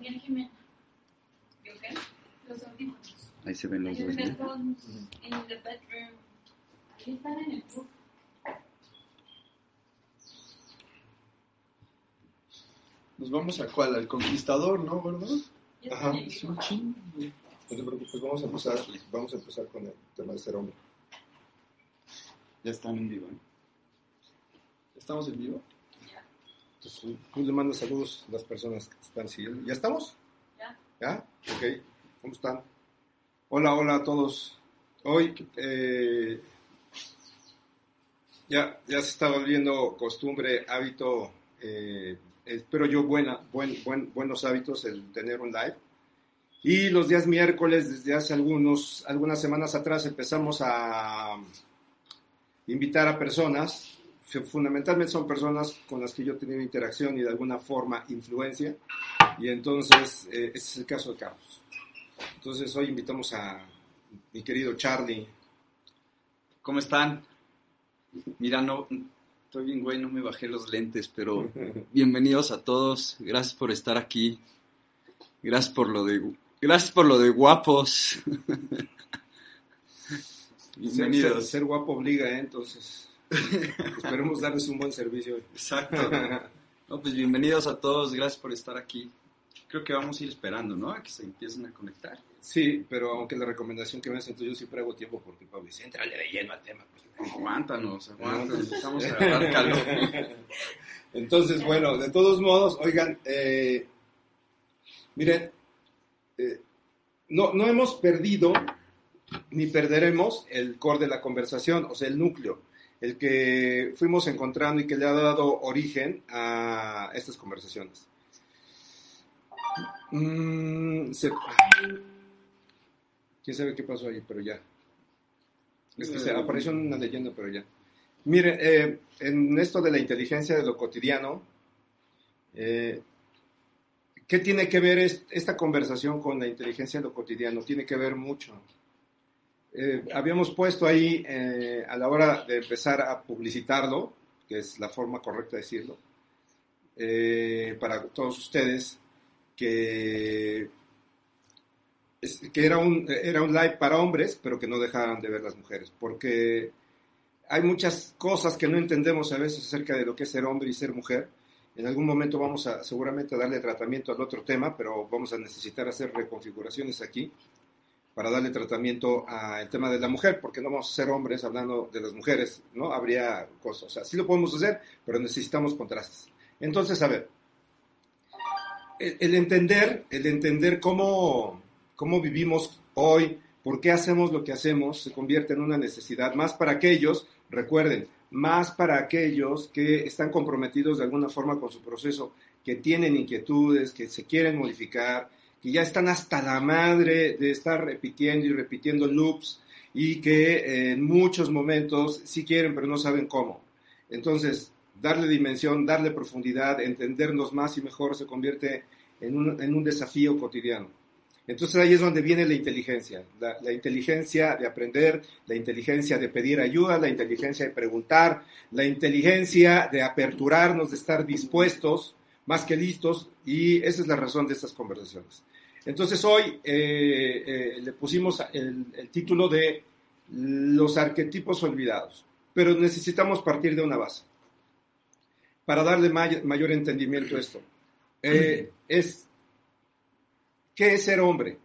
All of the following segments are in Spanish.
Jimena. ¿Yo qué? Los audífonos. Ahí se ven los Los dos. ¿no? headphones in the bedroom. Ahí están en el book. Nos vamos a cuál, al conquistador, ¿no, verdad? Ya Ajá, están en el Es un chingo. No te preocupes, vamos a empezar, vamos a empezar con el tema de ser hombre. Ya están en vivo. ¿eh? ¿Estamos en vivo? Entonces, tú le mandas saludos a las personas que están siguiendo. ¿Ya estamos? Ya. ¿Ya? Ok. ¿Cómo están? Hola, hola a todos. Hoy eh, ya, ya se está volviendo costumbre, hábito, eh, espero yo buena, buen, buen- buenos hábitos el tener un live. Y los días miércoles, desde hace algunos, algunas semanas atrás, empezamos a invitar a personas, fundamentalmente son personas con las que yo he tenido interacción y de alguna forma influencia, y entonces eh, ese es el caso de Carlos. Entonces hoy invitamos a mi querido Charlie. ¿Cómo están? Mira, no, estoy bien, güey, no me bajé los lentes, pero bienvenidos a todos. Gracias por estar aquí. Gracias por lo de, gracias por lo de guapos. Ser, bienvenidos. ser- ser guapo obliga, ¿eh? entonces esperemos darles un buen servicio. Exacto. No, pues bienvenidos a todos. Gracias por estar aquí. Creo que vamos a ir esperando, ¿no? A que se empiecen a conectar. Sí, pero aunque la recomendación que me hacen tú, yo siempre hago tiempo porque Pablo dice, entrale de lleno al tema. pues". Aguántanos, aguántanos. Estamos a calor. Entonces, bueno, de todos modos, oigan, eh, miren, eh, no, no hemos perdido ni perderemos el core de la conversación, o sea, el núcleo, el que fuimos encontrando y que le ha dado origen a estas conversaciones. Mm, se- ¿Quién sabe qué pasó ahí? Pero ya. Es que se apareció una leyenda, pero ya. Mire, eh, en esto de la inteligencia de lo cotidiano, eh, ¿qué tiene que ver es- esta conversación con la inteligencia de lo cotidiano? Tiene que ver mucho. Eh, habíamos puesto ahí eh, a la hora de empezar a publicitarlo, que es la forma correcta de decirlo, eh, para todos ustedes, que, es- que era, un, era un live para hombres, pero que no dejaran de ver las mujeres, porque hay muchas cosas que no entendemos a veces acerca de lo que es ser hombre y ser mujer. En algún momento vamos a seguramente a darle tratamiento al otro tema, pero vamos a necesitar hacer reconfiguraciones aquí para darle tratamiento al tema de la mujer, porque no vamos a ser hombres hablando de las mujeres, ¿no? Habría cosas, o sea, sí lo podemos hacer, pero necesitamos contrastes. Entonces, a ver, el, el entender, el entender cómo, cómo vivimos hoy, por qué hacemos lo que hacemos, se convierte en una necesidad más para aquellos, recuerden, más para aquellos que están comprometidos de alguna forma con su proceso, que tienen inquietudes, que se quieren modificar, que ya están hasta la madre de estar repitiendo y repitiendo loops y que eh, en muchos momentos sí quieren pero no saben cómo. Entonces, darle dimensión, darle profundidad, entendernos más y mejor se convierte en un, en un desafío cotidiano. Entonces ahí es donde viene la inteligencia, la, la inteligencia de aprender, la inteligencia de pedir ayuda, la inteligencia de preguntar, la inteligencia de aperturarnos, de estar dispuestos, más que listos, y esa es la razón de estas conversaciones. Entonces hoy eh, eh, le pusimos el, el título de los arquetipos olvidados, pero necesitamos partir de una base para darle may- mayor entendimiento a esto. Eh, es, ¿Qué es ser hombre?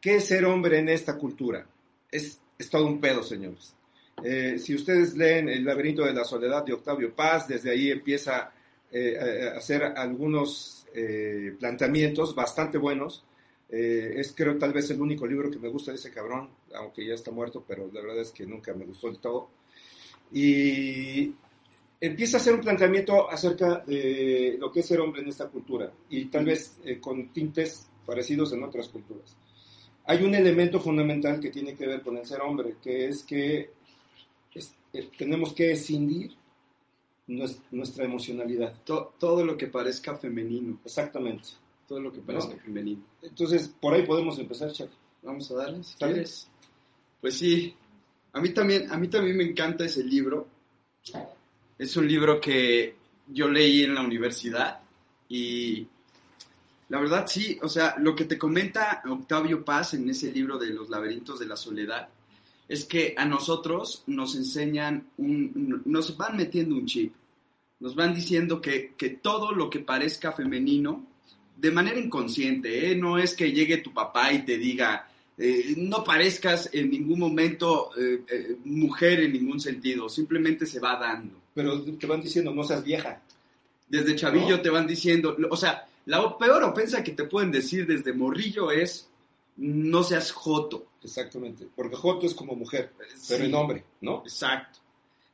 ¿Qué es ser hombre en esta cultura? Es, es todo un pedo, señores. Eh, si ustedes leen El laberinto de la soledad de Octavio Paz, desde ahí empieza eh, a hacer algunos eh, planteamientos bastante buenos. Eh, es creo tal vez el único libro que me gusta de ese cabrón, aunque ya está muerto, pero la verdad es que nunca me gustó del todo. Y empieza a hacer un planteamiento acerca de lo que es ser hombre en esta cultura y tal vez eh, con tintes parecidos en otras culturas. Hay un elemento fundamental que tiene que ver con el ser hombre, que es que es- eh, tenemos que escindir nuestra emocionalidad. To- todo lo que parezca femenino. Exactamente. Todo lo que parezca No. femenino. Entonces, por ahí podemos empezar, Chuck. Vamos a darle, si quieres. Pues sí, a mí también, a mí también me encanta ese libro. Es un libro que yo leí en la universidad y La verdad sí, o sea, lo que te comenta Octavio Paz en ese libro de Los laberintos de la soledad es que a nosotros nos enseñan, un, nos van metiendo un chip, nos van diciendo que, que todo lo que parezca femenino, de manera inconsciente, ¿eh? no es que llegue tu papá y te diga, eh, no parezcas en ningún momento eh, eh, mujer en ningún sentido, simplemente se va dando. Pero te van diciendo, no seas vieja. Desde chavillo ¿No? te van diciendo, o sea, la peor ofensa que te pueden decir desde morrillo es, no seas joto. Exactamente. Porque Joto es como mujer, pero en hombre, ¿no? Exacto.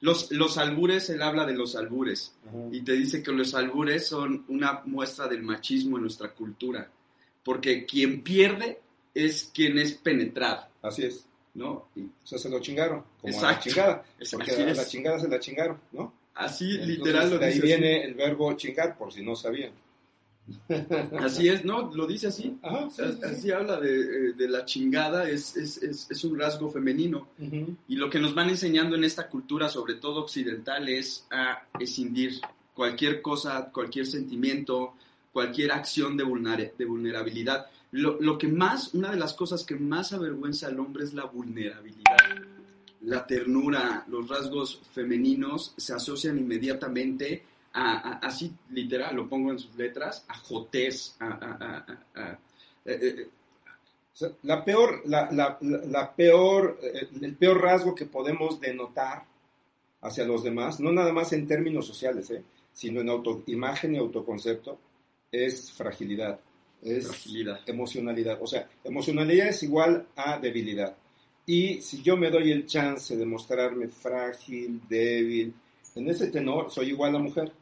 Los, los albures, él habla de los albures y te dice que los albures son una muestra del machismo en nuestra cultura, porque quien pierde es quien es penetrado, Así es. ¿no? Y O sea, se lo chingaron, como a la Exacto. chingada. Porque a la chingada se la chingaron, ¿no? así Entonces, literal lo de ahí dice. viene el verbo chingar, por si no sabían. Así. Es, ¿no? Lo dice así. Ajá, sí, sí, sí. Así habla de, eh, de la chingada, es, es, es, es un rasgo femenino. Y lo que nos van enseñando en esta cultura, sobre todo occidental, es a escindir cualquier cosa, cualquier sentimiento, cualquier acción de, de vulnerabilidad. Lo, lo que más, una de las cosas que más avergüenza al hombre es la vulnerabilidad. La ternura, los rasgos femeninos se asocian inmediatamente a, a- así literal, lo pongo en sus letras, a jotés, a, eh, eh, sea, la peor, la, la- la- la peor, eh, el peor rasgo que podemos denotar hacia los demás, no nada más en términos sociales, eh, sino en autoimagen y autoconcepto, es fragilidad, es fragilidad. emocionalidad. O sea, emocionalidad es igual a debilidad. Y si yo me doy el chance de mostrarme frágil, débil, en ese tenor soy igual a mujer.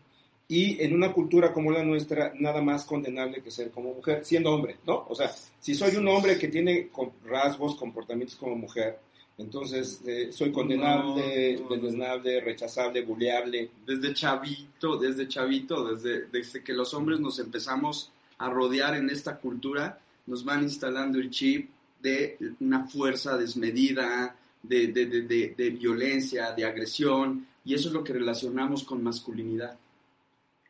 Y en una cultura como la nuestra, nada más condenable que ser como mujer, siendo hombre, ¿no? O sea, si soy un hombre que tiene rasgos, comportamientos como mujer, entonces eh, soy condenable, No, no, no. condenable, rechazable, buleable. desde chavito, desde chavito, desde, desde que los hombres nos empezamos a rodear en esta cultura, nos van instalando el chip de una fuerza desmedida, de, de, de, de- de violencia, de agresión, y eso es lo que relacionamos con masculinidad.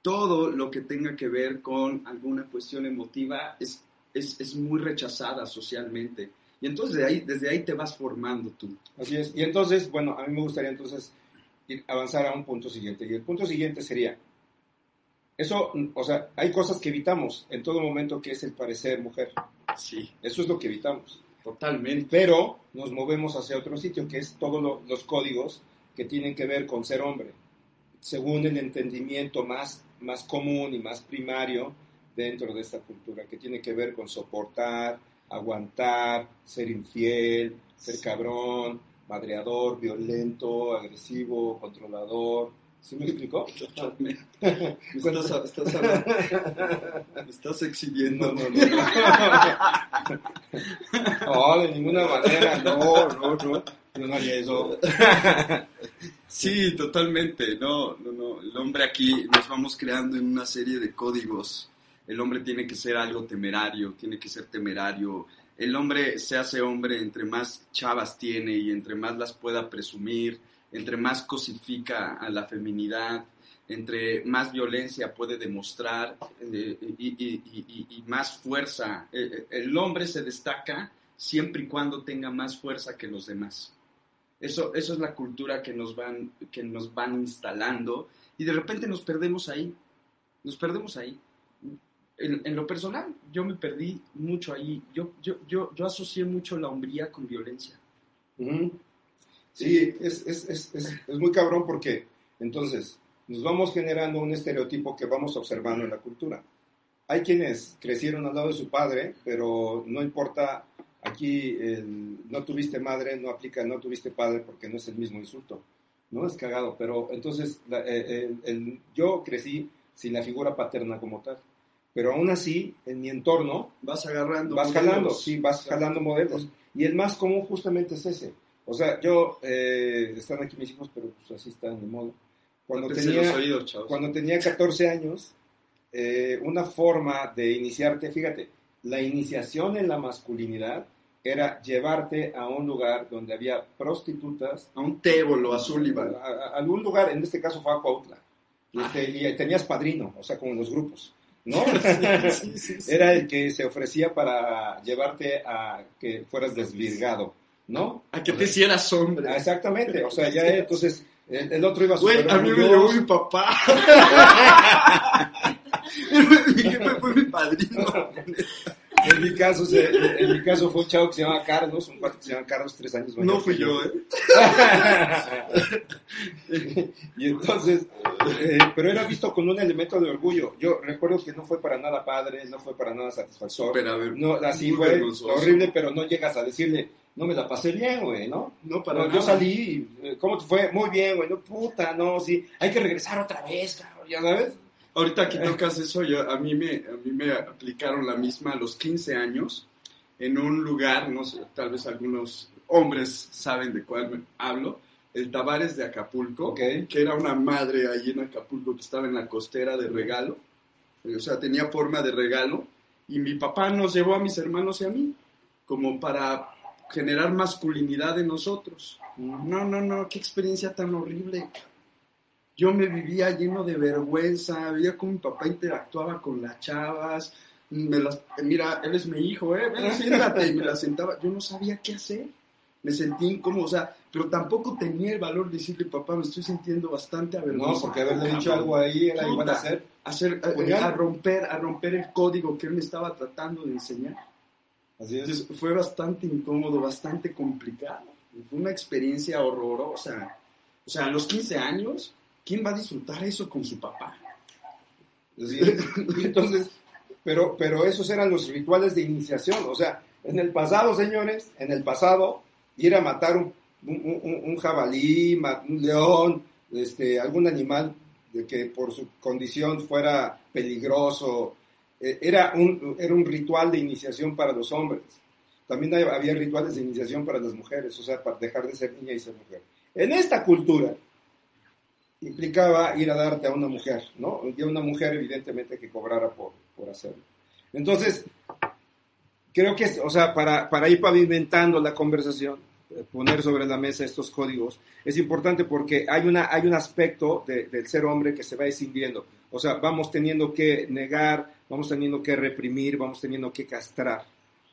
Todo lo que tenga que ver con alguna cuestión emotiva es, es, es muy rechazada socialmente. Y entonces de ahí, desde ahí te vas formando tú. Así es. Y entonces, bueno, a mí me gustaría entonces ir, avanzar a un punto siguiente. Y el punto siguiente sería, eso, o sea, hay cosas que evitamos en todo momento que es el parecer mujer. Sí, Eso es lo que evitamos. totalmente. Pero nos movemos hacia otro sitio, que es todos lo- los códigos que tienen que ver con ser hombre, según el entendimiento más, más común y más primario dentro de esta cultura, que tiene que ver con soportar, aguantar, ser infiel, ser cabrón, madreador, violento, agresivo, controlador. ¿Sí me explicó? Totalmente. Me estás, estás hablando- me estás exhibiendo. No, no, no. No, de ninguna manera, no, no, no. Yo no haría eso. Sí, totalmente. No, no, no. El hombre aquí nos vamos creando en una serie de códigos. El hombre tiene que ser algo temerario, tiene que ser temerario. El hombre se hace hombre entre más chavas tiene y entre más las pueda presumir, entre más cosifica a la feminidad, entre más violencia puede demostrar eh, y, y- y- y- y más fuerza. Eh, eh, el hombre se destaca siempre y cuando tenga más fuerza que los demás. Eso, eso es la cultura que nos, van, que nos van instalando y de repente nos perdemos ahí. Nos perdemos ahí. En, en lo personal, yo me perdí mucho ahí. Yo, yo, yo, yo asocié mucho la hombría con violencia. Ujú. Sí, es, es, es, es, es muy cabrón porque entonces nos vamos generando un estereotipo que vamos observando en la cultura. Hay quienes crecieron al lado de su padre, pero no importa, aquí el no tuviste madre, no aplica no tuviste padre porque no es el mismo insulto. No es cagado, pero entonces la- eh, el- el- yo crecí sin la figura paterna como tal. Pero aún así, en mi entorno, Vas agarrando. vas modelos. jalando, sí, vas jalando modelos. Y el más común justamente es ese. O sea, yo, eh, están aquí mis hijos, pero pues así están de modo. Cuando tenía, oídos, cuando tenía 14 años, eh, una forma de iniciarte, fíjate, la iniciación en la masculinidad era llevarte a un lugar donde había prostitutas, A un tébolo, a Sullivan. a, a- a algún lugar, en este caso fue a Cuautla, y, este, y tenías padrino, o sea, como en los grupos. ¿no? Sí, sí, sí. Era el que se ofrecía para llevarte a que fueras desvirgado, ¿no? A que te hicieras hombre. Ah, Exactamente, o sea, ya entonces el, el otro iba Güey, súper a mí me llevó mi papá. mi jefe fue mi padrino. En mi caso, se- en mi caso fue un chavo que se llama Carlos, un cuate que se llama Carlos, tres años mayor No fui yo, ¿eh? y entonces, eh, pero era visto con un elemento de orgullo. Yo recuerdo que no fue para nada padre, no fue para nada satisfactorio. Pero a ver, No, así fue vergonzoso. horrible, pero no llegas a decirle, no me la pasé bien, güey, ¿no? No, para No, nada. yo salí, eh, ¿cómo te fue? Muy bien, güey, no, puta, no, sí, hay que regresar otra vez, cabrón, ya sabes. Ahorita que tocas eso, yo, a, mí me, a mí me aplicaron la misma a los 15 años en un lugar, no sé, tal vez algunos hombres saben de cuál hablo, el Tavares de Acapulco, Ok. que era una madre ahí en Acapulco que estaba en la costera de regalo, o sea, tenía forma de regalo, y mi papá nos llevó a mis hermanos y a mí, como para generar masculinidad en nosotros. No, no, no, qué experiencia tan horrible. Yo me vivía lleno de vergüenza, veía cómo mi papá interactuaba con las chavas. Me las, mira, él es mi hijo, ¿eh? Ven, siéntate. Y me la sentaba. Yo no sabía qué hacer. Me sentí incómodo, o sea, pero tampoco tenía el valor de decirle, papá, me estoy sintiendo bastante avergonzado. No, porque haberle dicho cabrón". algo ahí era igual a hacer. Hacer, a, Puñal. a romper, a romper el código que él me estaba tratando de enseñar. Así es. Entonces fue bastante incómodo, bastante complicado. Fue una experiencia horrorosa. O sea, a los 15 años, ¿quién va a disfrutar eso con su papá? Entonces, pero, pero esos eran los rituales de iniciación. O sea, en el pasado, señores, en el pasado, ir a matar un, un- un- un jabalí, un león, este, algún animal de que por su condición fuera peligroso, eh, era, un, era un ritual de iniciación para los hombres. También había rituales de iniciación para las mujeres, o sea, para dejar de ser niña y ser mujer. En esta cultura, implicaba ir a darte a una mujer, ¿no? Y a una mujer, evidentemente, que cobrara por, por hacerlo. Entonces, creo que, o sea, para, para ir pavimentando la conversación, eh, poner sobre la mesa estos códigos, es importante porque hay, una, hay un aspecto de- del ser hombre que se va escindiendo. O sea, vamos teniendo que negar, vamos teniendo que reprimir, vamos teniendo que castrar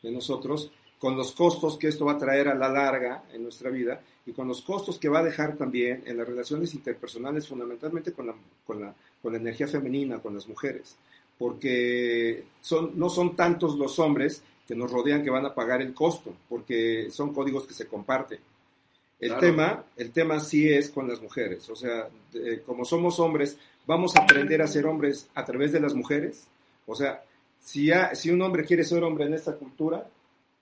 de nosotros con los costos que esto va a traer a la larga en nuestra vida y con los costos que va a dejar también en las relaciones interpersonales, fundamentalmente con la, con la, con la energía femenina, con las mujeres, porque son, no son tantos los hombres que nos rodean que van a pagar el costo, porque son códigos que se comparten. El, Claro. tema, el tema sí es con las mujeres, o sea, de- como somos hombres, vamos a aprender a ser hombres a través de las mujeres, o sea, si, ya- si un hombre quiere ser hombre en esta cultura,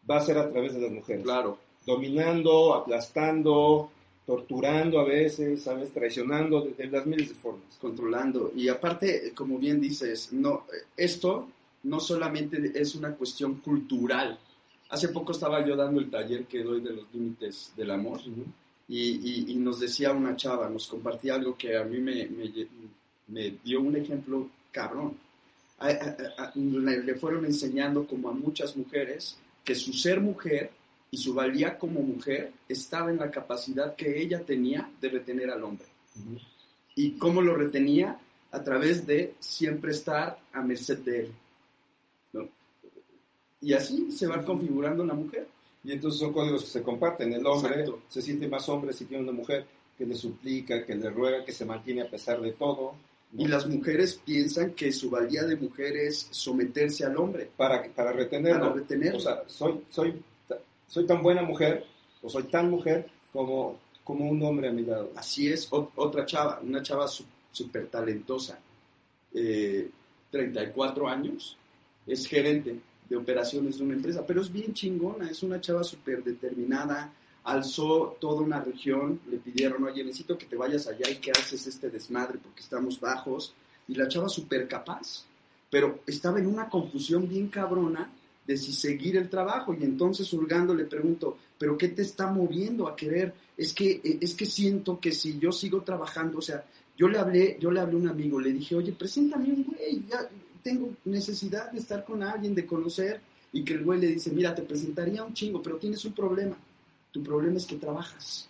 va a ser a través de las mujeres Claro. dominando, aplastando, torturando a veces, ¿sabes? Traicionando de, de las miles de formas. controlando. Y aparte, como bien dices, no, esto no solamente es una cuestión cultural. Hace poco estaba yo dando el taller que doy de los límites del amor y, y- y nos decía una chava, nos compartía algo que a mí me, me me dio un ejemplo cabrón. A- a- a- le fueron enseñando como a muchas mujeres que su ser mujer y su valía como mujer estaba en la capacidad que ella tenía de retener al hombre. ¿Y cómo lo retenía? A través de siempre estar a merced de él. ¿no? Y así se va configurando la mujer. Y entonces son códigos que se comparten. El hombre Exacto. se siente más hombre si tiene una mujer que le suplica, que le ruega, que se mantiene a pesar de todo. Y las mujeres piensan que su valía de mujer es someterse al hombre, para, para retenerlo. para retenerlo. O sea, soy, soy, soy tan buena mujer, o soy tan mujer como, como un hombre a mi lado. Así es, o- otra chava, una chava súper talentosa, eh, 34 años, es gerente de operaciones de una empresa, pero es bien chingona, es una chava súper determinada, alzó toda una región, le pidieron, oye, necesito que te vayas allá y que haces este desmadre porque estamos bajos, y la chava súper capaz, pero estaba en una confusión bien cabrona de si seguir el trabajo, y entonces hurgando le pregunto, ¿pero qué te está moviendo a querer? Es que, eh, es que siento que si yo sigo trabajando, o sea, yo le hablé, yo le hablé a un amigo, le dije, oye, preséntame un güey, ya tengo necesidad de estar con alguien, de conocer, y que el güey le dice, mira, te presentaría un chingo, pero tienes un problema, tu problema es que trabajas.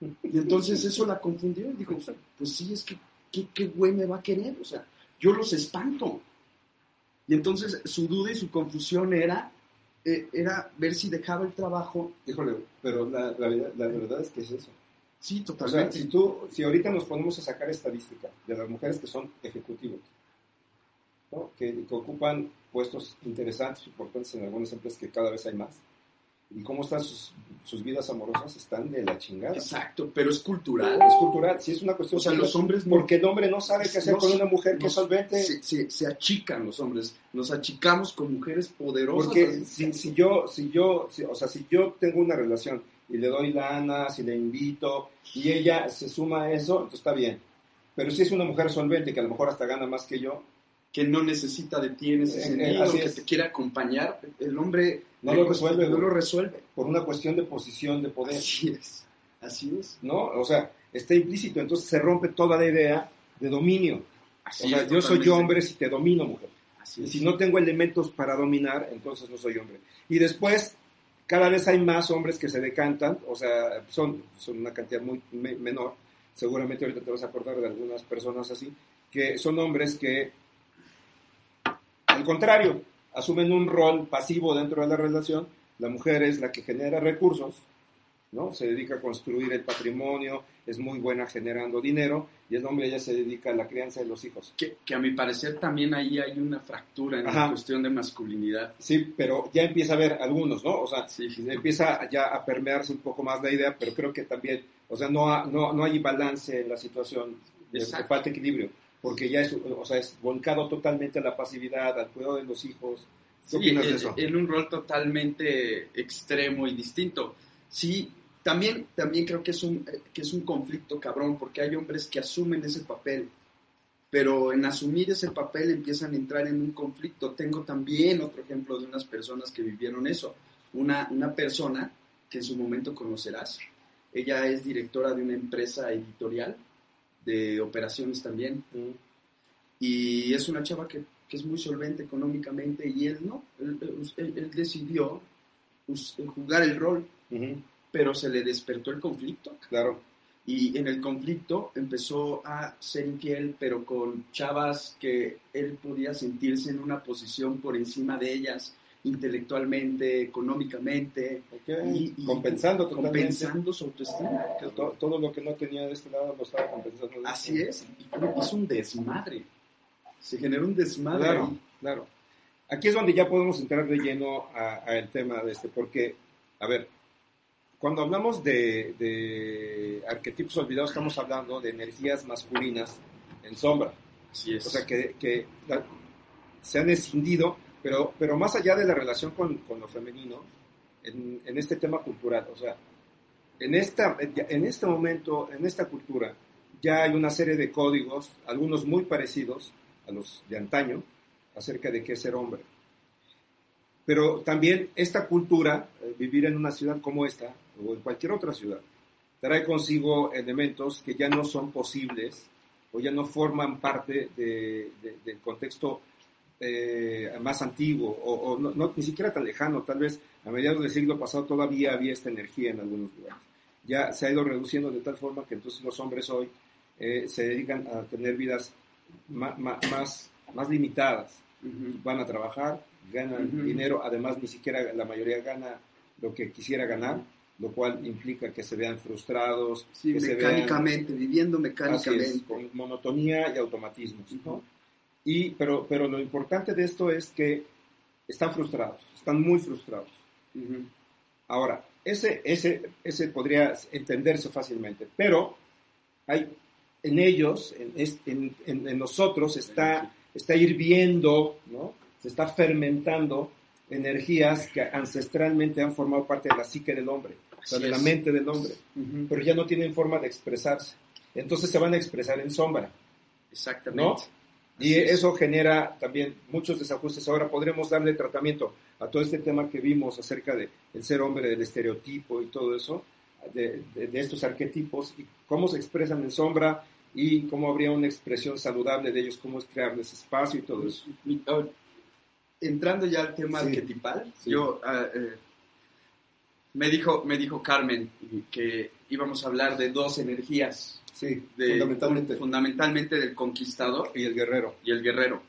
Y entonces eso la confundió, y dijo, pues sí, es que, ¿qué, qué güey me va a querer? O sea, yo los espanto, Y entonces su duda y su confusión era, eh, era ver si dejaba el trabajo. Híjole, pero la, la verdad, la verdad es que es eso. Sí, O sea, totalmente. si tú, si ahorita nos ponemos a sacar estadística de las mujeres que son ejecutivos, ¿no? que, que ocupan puestos interesantes, importantes en algunas empresas que cada vez hay más, y cómo están sus, sus vidas amorosas, están de la chingada. Exacto, pero es cultural. Es cultural, si es una cuestión O sea, los hombres no- porque el hombre no sabe qué hacer con una mujer que es solvente. Se, se- se achican los hombres, nos achicamos con mujeres poderosas. Porque si, si yo, si yo, si- o sea, si yo tengo una relación y le doy lana, si le invito y ella se suma a eso, entonces está bien. Pero si es una mujer solvente que a lo mejor hasta gana más que yo, que no necesita de ti en ese Eh, eh, así que es. te quiere acompañar, el hombre No lo cuesta- resuelve, no lo resuelve. por una cuestión de posición de poder, Así es, así es. ¿no? O sea, está implícito, entonces se rompe toda la idea de dominio. Así O sea, es, yo soy hombre si te domino, mujer. Así Y es. si no tengo elementos para dominar, entonces no soy hombre. Y después, cada vez hay más hombres que se decantan, o sea, son, son una cantidad muy me- menor. Seguramente ahorita te vas a acordar de algunas personas así, que son hombres que, al contrario, asumen un rol pasivo dentro de la relación. La mujer es la que genera recursos, ¿no? Se dedica a construir el patrimonio, es muy buena generando dinero, y el hombre ya se dedica a la crianza de los hijos. que, que a mi parecer también ahí hay una fractura en Ajá. la cuestión de masculinidad. Sí, pero ya empieza a haber algunos, ¿no? O sea, Sí. empieza ya a permearse un poco más la idea, pero creo que también, o sea, no, ha- no, no hay balance en la situación, falta equilibrio, porque ya es, o sea, es volcado totalmente a la pasividad, al cuidado de los hijos. ¿Qué Sí, opinas de eso? en un rol totalmente extremo y distinto. Sí, también, también creo que es, un, que es un conflicto cabrón, porque hay hombres que asumen ese papel, pero en asumir ese papel empiezan a entrar en un conflicto. Tengo también otro ejemplo de unas personas que vivieron eso. Una, una persona que en su momento conocerás, ella es directora de una empresa editorial, de operaciones también, Mm. y es una chava que, que es muy solvente económicamente y él no, él, él- él decidió us- jugar el rol, pero se le despertó el conflicto. Claro, y en el conflicto empezó a ser infiel, pero con chavas que él podía sentirse en una posición por encima de ellas intelectualmente, económicamente, y, y compensando totalmente. compensando su autoestima. Que todo lo que no tenía de este lado lo estaba compensando. de Así este. es, y hizo un desmadre. Se generó un desmadre. Claro, claro. Aquí es donde ya podemos entrar de lleno a- al tema de este, porque, a ver, cuando hablamos de, de arquetipos olvidados, estamos hablando de energías masculinas en sombra. Así es. O sea, que, que la- se han escindido, pero, pero más allá de la relación con, con lo femenino, en, en este tema cultural, o sea, en, esta, en este momento, en esta cultura, ya hay una serie de códigos, algunos muy parecidos a los de antaño, acerca de qué es ser hombre. Pero también esta cultura, eh, vivir en una ciudad como esta, o en cualquier otra ciudad, trae consigo elementos que ya no son posibles o ya no forman parte de- de- del contexto eh, más antiguo o, o no, no- ni siquiera tan lejano. Tal vez a mediados del siglo pasado todavía había esta energía en algunos lugares. Ya se ha ido reduciendo de tal forma que entonces los hombres hoy eh, se dedican a tener vidas ma- más, más limitadas. Van a trabajar, ganan Ujú. dinero, además ni siquiera la mayoría gana lo que quisiera ganar, lo cual implica que se vean frustrados, Sí, que se vean mecánicamente, viviendo Así es, mecánicamente. con monotonía y automatismos. ¿no? Y, pero, pero lo importante de esto es que están frustrados, están muy frustrados. Ujú. Ahora, ese, ese, ese podría entenderse fácilmente, pero hay en ellos, en, en- en- nosotros, está, está hirviendo, ¿no? se está fermentando energías que ancestralmente han formado parte de la psique del hombre, o sea, de la mente del hombre, Ujú. pero ya no tienen forma de expresarse. Entonces se van a expresar en sombra. Exactamente. ¿no? Y eso genera también muchos desajustes. Ahora podremos darle tratamiento a todo este tema que vimos acerca de el ser hombre, del estereotipo y todo eso, de, de- de estos arquetipos y cómo se expresan en sombra y cómo habría una expresión saludable de ellos, cómo es crearles espacio y todo eso. Entrando ya al tema Sí. arquetipal, Sí. yo eh, me dijo me dijo Carmen que íbamos a hablar de dos energías, Sí, de, fundamentalmente. fundamentalmente del conquistador Y el guerrero. y el guerrero.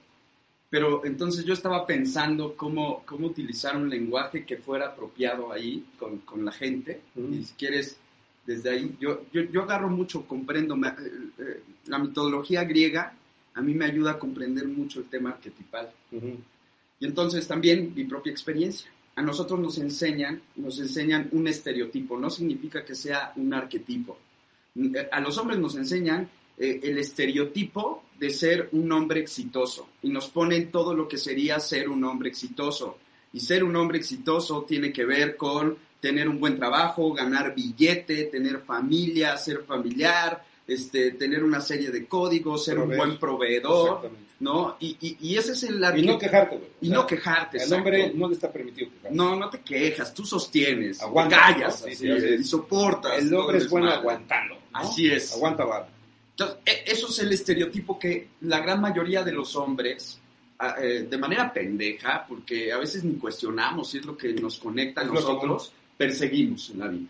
Pero entonces yo estaba pensando cómo, cómo utilizar un lenguaje que fuera apropiado ahí con, con la gente. Y si quieres, desde ahí, yo, yo, yo agarro mucho, comprendo me- eh, eh, la mitología griega, a mí me ayuda a comprender mucho el tema arquetipal. Y entonces también mi propia experiencia. A nosotros nos enseñan, nos enseñan un estereotipo, no significa que sea un arquetipo. A los hombres nos enseñan eh, el estereotipo de ser un hombre exitoso y nos ponen todo lo que sería ser un hombre exitoso. Y ser un hombre exitoso tiene que ver con tener un buen trabajo, ganar billete, tener familia, ser familiar, este, tener una serie de códigos, ser Proveer. un buen proveedor, Exactamente. ¿No? Y, y- y ese es el Y no quejarte, güey. O Y sea, no quejarte. Exacto. hombre no le está permitido quejarse. No, no te quejas, tú sostienes, Aguanta, callas, ¿no? Sí, así, sí, así es. y soportas. El hombre es bueno aguantando. ¿no? Así es. Aguanta vara. Entonces, e- eso es el estereotipo que la gran mayoría de los hombres, a- eh, de manera pendeja, porque a veces ni cuestionamos si es lo que nos conecta a nosotros, perseguimos en la vida.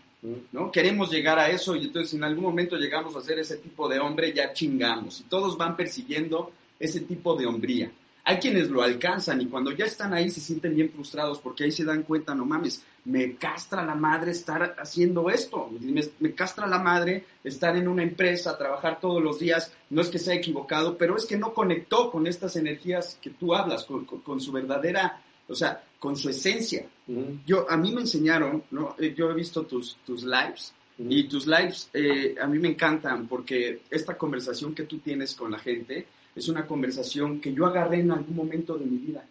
¿no? Queremos llegar a eso y entonces en algún momento llegamos a ser ese tipo de hombre, ya chingamos. Y todos van persiguiendo ese tipo de hombría. Hay quienes lo alcanzan y cuando ya están ahí se sienten bien frustrados porque ahí se dan cuenta, no mames, me castra la madre estar haciendo esto, me, me castra la madre estar en una empresa, trabajar todos los días, no es que sea equivocado, pero es que no conectó con estas energías que tú hablas, con, con- con su verdadera, o sea, con su esencia. Ujú. Yo, a mí me enseñaron, ¿no? Eh, yo he visto tus, tus lives Ujú. y tus lives eh, a mí me encantan porque esta conversación que tú tienes con la gente es una conversación que yo agarré en algún momento de mi vida.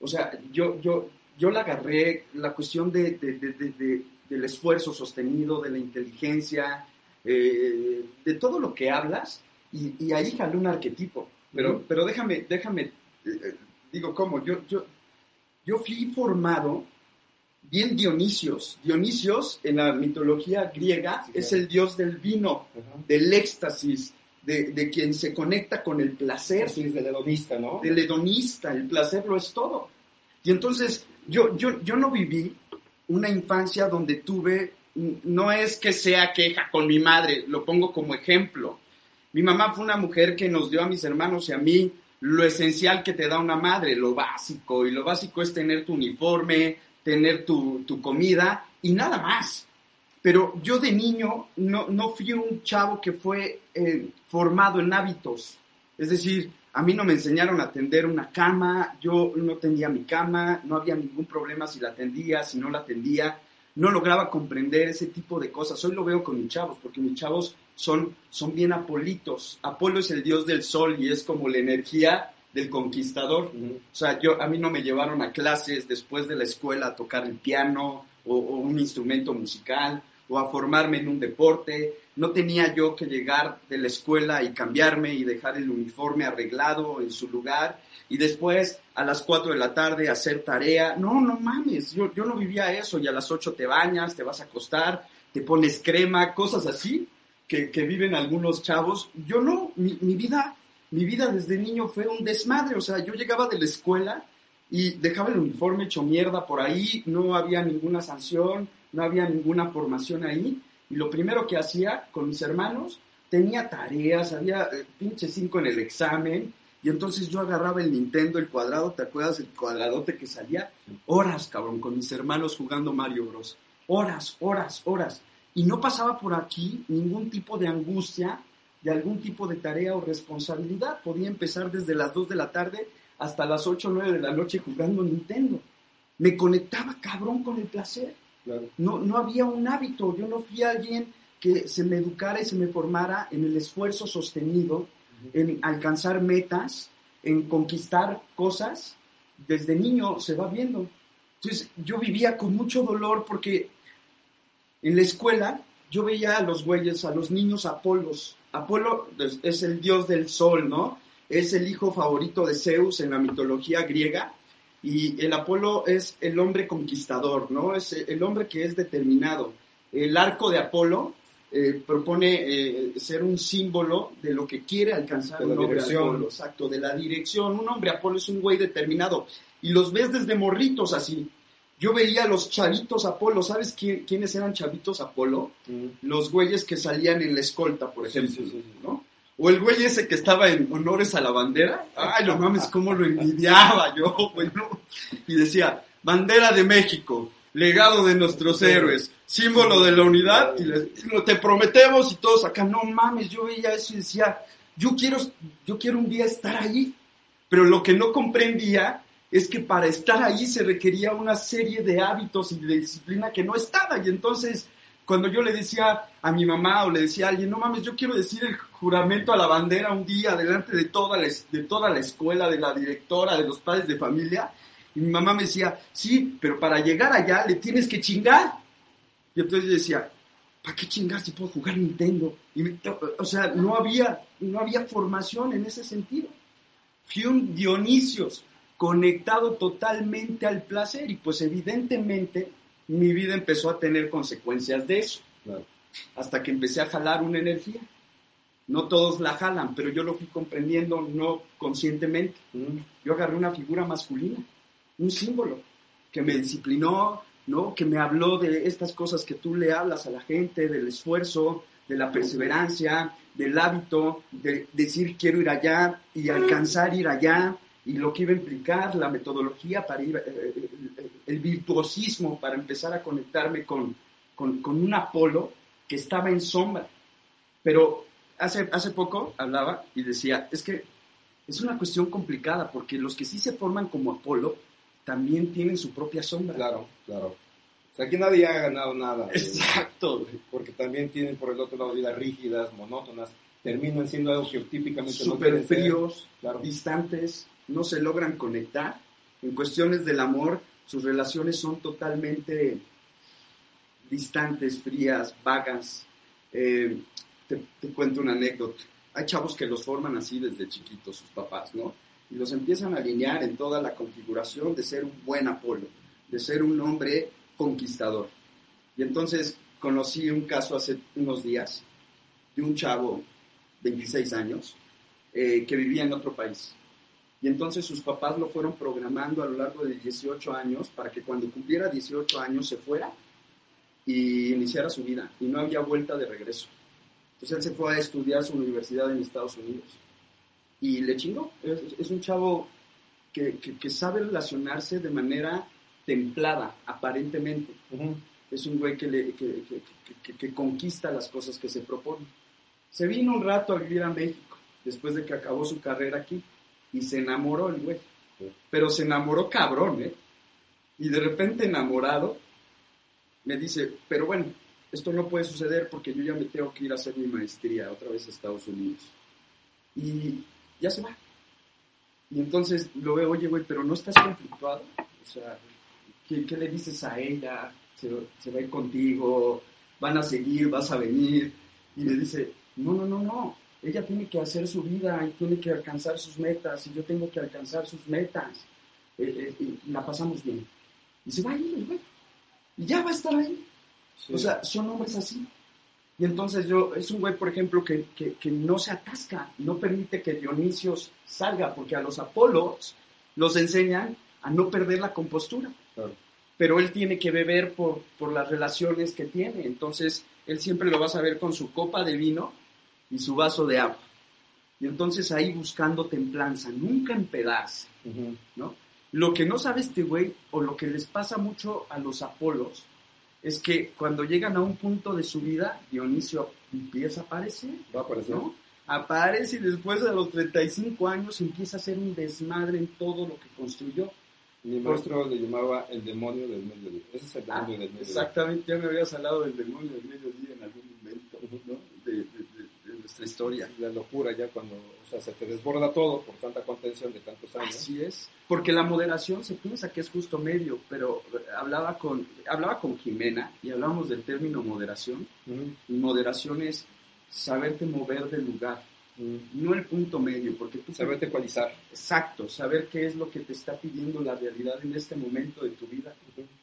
O sea, yo, yo, yo la agarré, la cuestión de, de- de- de- de- del esfuerzo sostenido, de la inteligencia, eh, de todo lo que hablas, y, y ahí jalé un arquetipo. Pero, pero déjame, déjame, eh, eh, digo, ¿cómo? Yo, yo, yo fui formado bien Dionisios. Dionisios en la mitología griega Sí, es el dios del vino, del éxtasis, de, de quien se conecta con el placer, Así es del hedonista, ¿no? del hedonista, el placer lo es todo. Y entonces yo, yo, yo no viví una infancia donde tuve, no es que sea queja con mi madre, lo pongo como ejemplo. Mi mamá fue una mujer que nos dio a mis hermanos y a mí lo esencial que te da una madre, lo básico, y lo básico es tener tu uniforme, tener tu, tu comida y nada más. Pero yo de niño no, no fui un chavo que fue eh, formado en hábitos. Es decir, a mí no me enseñaron a tender una cama, yo no tendía mi cama, no había ningún problema si la tendía, si no la tendía. No lograba comprender ese tipo de cosas. Hoy lo veo con mis chavos, porque mis chavos son, son bien apolitos. Apolo es el dios del sol y es como la energía del conquistador. O sea, yo, a mí no me llevaron a clases después de la escuela a tocar el piano o, un instrumento musical o a formarme en un deporte. No tenía yo que llegar de la escuela y cambiarme y dejar el uniforme arreglado en su lugar y después a las 4 de la tarde hacer tarea. No, no mames, yo, yo no vivía eso y a las 8 te bañas, te vas a acostar, te pones crema, cosas así que, que viven algunos chavos. Yo no, mi, mi vida mi vida desde niño fue un desmadre, o sea, yo llegaba de la escuela y dejaba el uniforme hecho mierda por ahí, no había ninguna sanción, no había ninguna formación ahí, y lo primero que hacía con mis hermanos, tenía tareas, había eh, pinche cinco en el examen, y entonces yo agarraba el Nintendo, el cuadrado, ¿te acuerdas? El cuadradote que salía, horas, cabrón, con mis hermanos jugando Mario Bros. Horas, horas, horas. Y no pasaba por aquí ningún tipo de angustia de algún tipo de tarea o responsabilidad. Podía empezar desde las 2 de la tarde hasta las 8 o 9 de la noche jugando Nintendo. Me conectaba cabrón con el placer. Claro. No, no había un hábito. Yo no fui alguien que se me educara y se me formara en el esfuerzo sostenido, en alcanzar metas, en conquistar cosas. Desde niño se va viendo. Entonces yo vivía con mucho dolor porque en la escuela yo veía a los güeyes, a los niños Apolos. Apolo es, es el dios del sol, ¿no? Es el hijo favorito de Zeus en la mitología griega. Y el Apolo es el hombre conquistador, ¿no? Es el hombre que es determinado. El arco de Apolo eh, propone eh, ser un símbolo de lo que quiere alcanzar De la un hombre. Apolo, exacto, de la dirección. Un hombre Apolo es un güey determinado. Y los ves desde morritos así. Yo veía a los chavitos Apolo. ¿Sabes quién- quiénes eran chavitos Apolo? Ujú. Los güeyes que salían en la escolta, por ejemplo, sí, sí, sí. ¿no? O el güey ese que estaba en honores a la bandera. Ay, no mames, cómo lo envidiaba yo, güey. ¿no? Y decía, bandera de México, legado de nuestros héroes, símbolo de la unidad. Y, le- y lo te prometemos y todos acá, no mames, yo veía eso y decía, yo quiero, yo quiero un día estar ahí. Pero lo que no comprendía es que para estar ahí se requería una serie de hábitos y de disciplina que no estaba. Y entonces, cuando yo le decía a mi mamá o le decía a alguien, no mames, yo quiero decir el juramento a la bandera un día delante de toda la, de toda la escuela, de la directora, de los padres de familia, y mi mamá me decía, sí, pero para llegar allá le tienes que chingar. Y entonces yo decía, ¿para qué chingar si puedo jugar Nintendo? Y me- o sea, no había, no había formación en ese sentido. Fui un Dionisios, conectado totalmente al placer y pues evidentemente mi vida empezó a tener consecuencias de eso, Claro. hasta que empecé a jalar una energía. No todos la jalan, pero yo lo fui comprendiendo no conscientemente. Mm. Yo agarré una figura masculina, un símbolo, que me disciplinó, ¿no? que me habló de estas cosas que tú le hablas a la gente, del esfuerzo, de la perseverancia, del hábito, de decir quiero ir allá y alcanzar ir allá, y lo que iba a implicar, la metodología para ir, eh, eh, el virtuosismo para empezar a conectarme con, con, con un Apolo que estaba en sombra. Pero hace, hace poco hablaba y decía, es que es una cuestión complicada porque los que sí se forman como Apolo también tienen su propia sombra. Claro, claro. O sea, aquí nadie ha ganado nada. Exacto. Porque también tienen por el otro lado vidas rígidas, monótonas, terminan siendo algo que típicamente no Súper ser. fríos, Claro. distantes, no se logran conectar. En cuestiones del amor, sus relaciones son totalmente distantes, frías, vagas. Eh, te, cuento una anécdota. Hay chavos que los forman así desde chiquitos, sus papás, ¿no? Y los empiezan a alinear en toda la configuración de ser un buen Apolo, de ser un hombre conquistador. Y entonces conocí un caso hace unos días de un chavo, 26 años, eh, que vivía en otro país. Y entonces sus papás lo fueron programando a lo largo de 18 años para que cuando cumpliera 18 años se fuera y iniciara su vida. Y no había vuelta de regreso. Entonces él se fue a estudiar su universidad en Estados Unidos. Y le chingó. Es, es un chavo que, que- que sabe relacionarse de manera templada, aparentemente. Es un güey le- que conquista las cosas que se propone. Se vino un rato a vivir a México después de que acabó su carrera aquí y se enamoró el güey. Sí. Pero se enamoró cabrón, ¿eh? Y de repente enamorado me dice, pero bueno, esto no puede suceder porque yo ya me tengo que ir a hacer mi maestría otra vez a Estados Unidos. Y ya se va. Y entonces lo veo, oye, güey, pero no estás conflictuado. O sea, ¿qué, qué le dices a ella? Se, se va a ir contigo, van a seguir, vas a venir. Y le dice, no, no, no, no. Ella tiene que hacer su vida y tiene que alcanzar sus metas y yo tengo que alcanzar sus metas. Eh, eh, y la pasamos bien. Y se va a ir, el güey. Y ya va a estar ahí. Sí. O sea, son hombres así. Y entonces yo, es un güey, por ejemplo, que, que, que no se atasca, no permite que Dionisios salga, porque a los Apolos los enseñan a no perder la compostura. Claro. Pero él tiene que beber por, por las relaciones que tiene. Entonces, él siempre lo vas a ver con su copa de vino y su vaso de agua. Y entonces ahí buscando templanza, nunca empedarse. Ujú. ¿no? Lo que no sabe este güey, o lo que les pasa mucho a los Apolos, es que cuando llegan a un punto de su vida, Dionisio empieza a aparecer, Va a aparecer. ¿no? Aparece y después de los 35 años empieza a hacer un desmadre en todo lo que construyó. Mi maestro le llamaba el demonio del mediodía. Ese es el Ah, demonio del mediodía. exactamente, ya me habías hablado del demonio del mediodía en algún momento ¿no? Nuestra historia. La locura ya cuando o sea, se te desborda todo por tanta contención de tantos años. Así es. Porque la moderación se piensa que es justo medio, pero hablaba con, hablaba con Jimena y hablábamos del término moderación. Moderación es saberte mover del lugar, no el punto medio, porque tú Saberte ecualizar. Exacto, saber qué es lo que te está pidiendo la realidad en este momento de tu vida.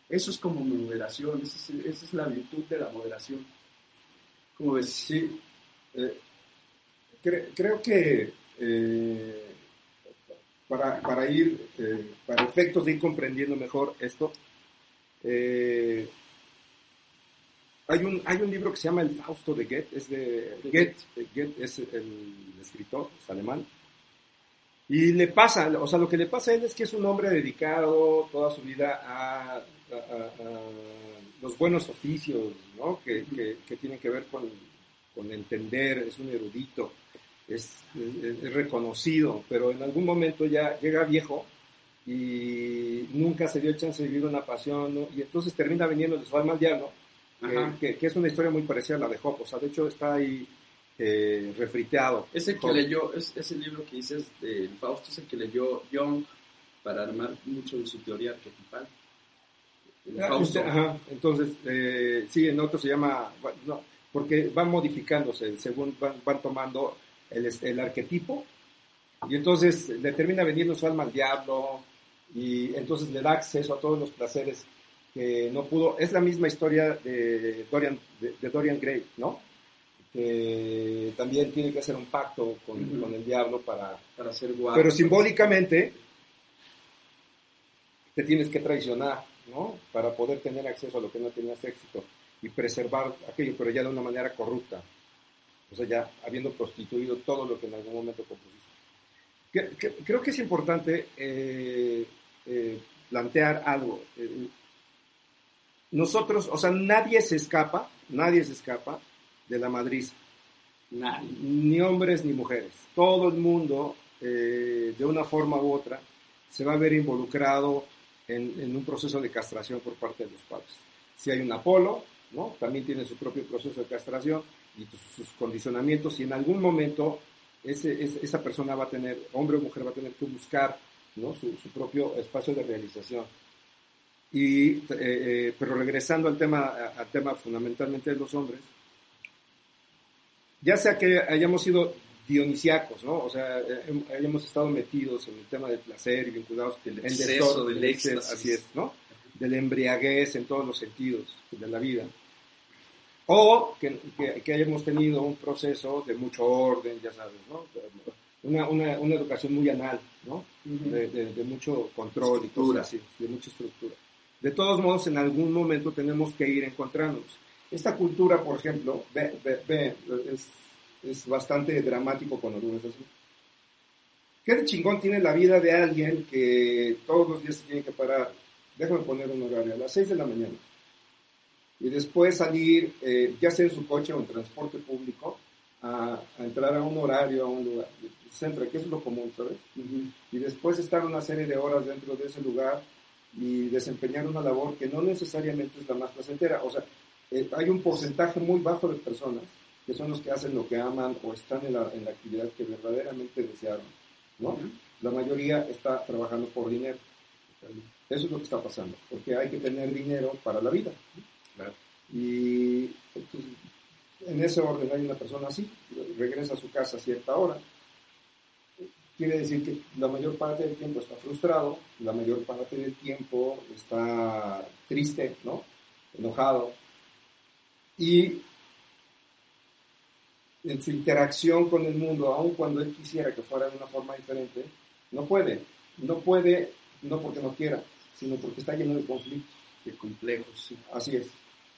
Eso es como moderación, esa es, esa es la virtud de la moderación. ¿Cómo ves? Sí. eh, cre- creo que eh, para, para ir, eh, para efectos de ir comprendiendo mejor esto, eh, hay un, hay un libro que se llama El Fausto de Goethe, es de Goethe, Goethe es el escritor, es alemán. Y le pasa, o sea, lo que le pasa a él es que es un hombre dedicado toda su vida a, a- a- a los buenos oficios, ¿no? Que, que- que tienen que ver con, con entender, es un erudito, es, es- es reconocido, pero en algún momento ya llega viejo y nunca se dio chance de vivir una pasión, ¿no? Y entonces termina vendiendo de su alma al diablo, eh, que, que es una historia muy parecida a la de Job, o sea, de hecho está ahí eh, refriteado. Ese que leyó, es, ese libro que dices del Fausto, es el que leyó Jung para armar mucho de su teoría arquetipal. Ah, este, ajá, entonces, eh, sí, en otro se llama, bueno, no, porque van modificándose, según van, van tomando el, arquetipo, y entonces le termina vendiendo su alma al diablo, y entonces le da acceso a todos los placeres que no pudo. Es la misma historia de Dorian, de, de Dorian Gray, ¿no? Que también tiene que hacer un pacto con, el diablo para... para ser guapo. Pero simbólicamente te tienes que traicionar, ¿no? Para poder tener acceso a lo que no tenías éxito y preservar aquello, pero ya de una manera corrupta. O sea, ya habiendo prostituido todo lo que en algún momento compusiste. Que- que- creo que es importante eh, eh, plantear algo. Eh, nosotros, o sea, nadie se escapa, nadie se escapa de la Madrid Nadie. ni hombres ni mujeres. Todo el mundo, eh, de una forma u otra, se va a ver involucrado en, en un proceso de castración por parte de los padres. Si hay un Apolo, ¿no? también tiene su propio proceso de castración y sus condicionamientos, y en algún momento ese- esa persona va a tener, hombre o mujer, va a tener que buscar ¿no? su, su propio espacio de realización. Y, eh, eh, pero regresando al tema, al tema fundamentalmente de los hombres, ya sea que hayamos sido dionisiacos, ¿no? O sea, hayamos estado metidos en el tema del placer y vinculados El en exceso del el exceso, éxtasis. así es, ¿no? De la embriaguez en todos los sentidos de la vida. O que, que- que hayamos tenido un proceso de mucho orden, ya sabes, ¿no? Una, una, una educación muy anal, ¿no? de, de- de mucho control y Estructura. cosas así, de mucha estructura. De todos modos, en algún momento tenemos que ir encontrándonos. Esta cultura, por ejemplo, ve, ve- ve, es, es bastante dramático cuando lo ves así. ¿Qué de chingón tiene la vida de alguien que todos los días se tiene que parar? Déjame poner un horario, a las 6 de la mañana. Y después salir, eh, ya sea en su coche o en transporte público, a, a entrar a un horario, a un lugar, centro, que es lo común, ¿sabes? y después estar una serie de horas dentro de ese lugar y desempeñar una labor que no necesariamente es la más placentera. O sea, eh, hay un porcentaje muy bajo de personas que son los que hacen lo que aman o están en la, en la actividad que verdaderamente desearon, ¿no? La mayoría está trabajando por dinero. Eso es lo que está pasando, porque hay que tener dinero para la vida. Y entonces, en ese orden hay una persona así, regresa a su casa a cierta hora, quiere decir que la mayor parte del tiempo está frustrado, la mayor parte del tiempo está triste, ¿no? Enojado. Y en su interacción con el mundo, aun cuando él quisiera que fuera de una forma diferente, no puede. No puede, no porque no quiera, sino porque está lleno de conflictos. Qué complejos, sí. Así es.